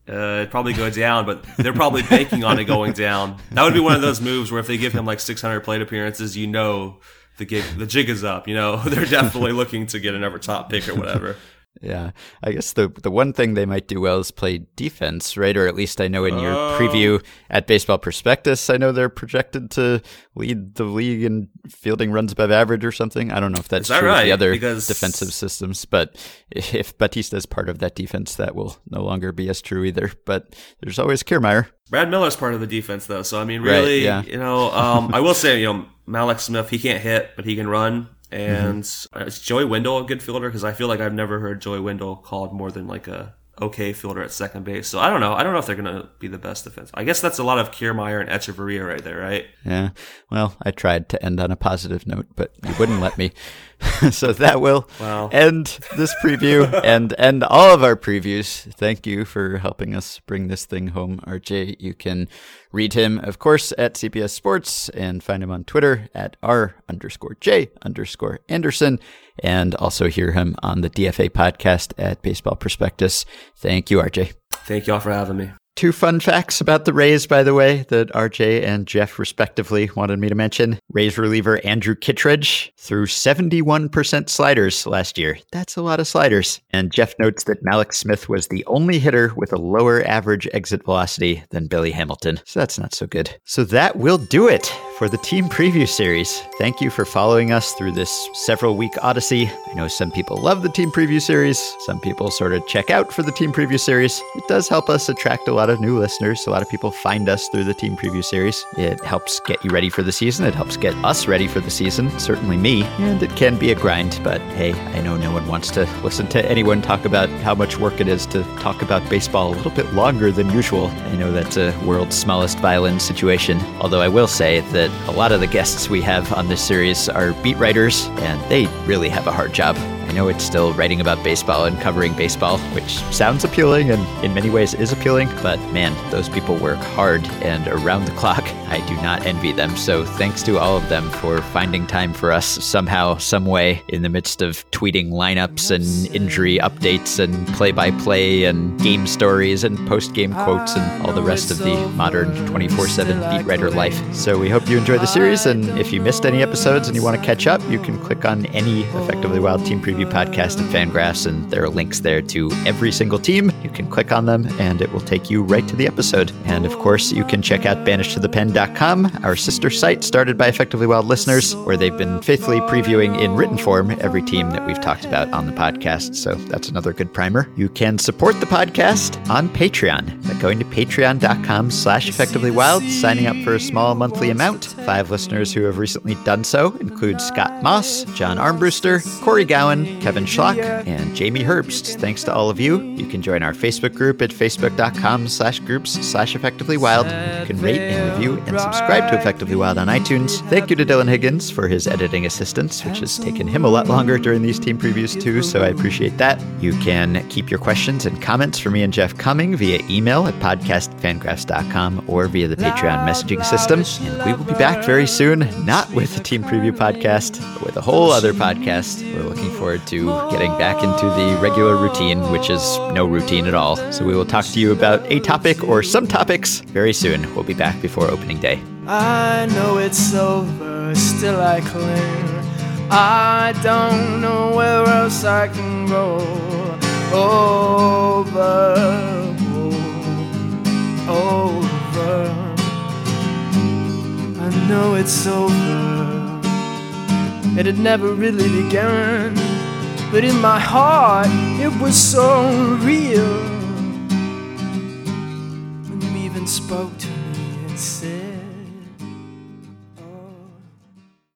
Uh, it'd probably go down, but they're probably banking on it going down. That would be one of those moves where if they give him like 600 plate appearances, you know the gig, the jig is up. You know they're definitely looking to get another top pick or whatever. Yeah, I guess the the one thing they might do well is play defense, right? Or at least I know in your Oh. preview at Baseball Prospectus, I know they're projected to lead the league in fielding runs above average or something. I don't know if that's that true with the other Because- defensive systems, but if Bautista is part of that defense, that will no longer be as true either. But there's always Kiermaier. Brad Miller's part of the defense though, so I mean, Right, really, yeah. you know, um, I will say, you know, Mallex Smith, he can't hit, but he can run. And Mm-hmm. is Joey Wendle a good fielder? Because I feel like I've never heard Joey Wendle called more than like a okay fielder at second base. So I don't know. I don't know if they're going to be the best defense. I guess that's a lot of Kiermaier and Hechavarria right there, right? Yeah. Well, I tried to end on a positive note, but you wouldn't let me. so that will Wow. end this preview and end all of our previews. Thank you for helping us bring this thing home, RJ. You can read him, of course, at CBS Sports and find him on Twitter at R underscore J underscore Anderson and also hear him on the DFA podcast at Baseball Prospectus. Thank you, RJ. Thank y'all for having me. Two fun facts about the Rays, by the way, that RJ and Jeff respectively wanted me to mention. Rays reliever Andrew Kittredge threw 71% sliders last year. That's a lot of sliders. And Jeff notes that Mallex Smith was the only hitter with a lower average exit velocity than Billy Hamilton. So that's not so good. So that will do it for the team preview series. Thank you for following us through this several week odyssey. I know some people love the team preview series, some people sort of check out for the team preview series. It does help us attract a lot of new listeners. A lot of people find us through the team preview series. It helps get you ready for the season, it helps get us ready for the season, certainly me. And it can be a grind, but hey, I know no one wants to listen to anyone talk about how much work it is to talk about baseball a little bit longer than usual. I know that's a world's smallest violin situation, although I will say that a lot of the guests we have on this series are beat writers, and they really have a hard job. I know it's still writing about baseball and covering baseball, which sounds appealing and in many ways is appealing, but man, those people work hard and around the clock. I do not envy them. So thanks to all of them for finding time for us somehow, some way, in the midst of tweeting lineups and injury updates and play by play and game stories and post game quotes and all the rest of the modern 24 7 beat writer life. So we hope you enjoy the series. And if you missed any episodes and you want to catch up, you can click on any Effectively Wild Team Preview podcast at Fangraphs, and there are links there to every single team. You can click on them, and it will take you right to the episode. And of course, you can check out banishedtothepen.com, our sister site started by Effectively Wild listeners, where they've been faithfully previewing in written form every team that we've talked about on the podcast. So that's another good primer. You can support the podcast on Patreon by going to patreon.com slash effectively wild, signing up for a small monthly amount. Five listeners who have recently done so include Scott Moss, John Armbruster, Corey Gowan, Kevin Schlock, and Jamie Herbst. Thanks to all of you. You can join our Facebook group at facebook.com slash groups slash effectively wild. You can rate and review and subscribe to Effectively Wild on iTunes. Thank you to Dylan Higgins for his editing assistance, which has taken him a lot longer during these team previews too, so I appreciate that. You can keep your questions and comments for me and Jeff coming via email at podcastfangraphs.com or via the Patreon messaging system. And we will be back very soon, not with the team preview podcast, but with a whole other podcast. We're looking forward to getting back into the regular routine, which is no routine at all. So we will talk to you about a topic or some topics very soon. We'll be back before opening day. I know it's over, still I cling. I don't know where else I can go. Over, over. I know it's over. It had never really begun, but in my heart it was so real. When you even spoke to me and said,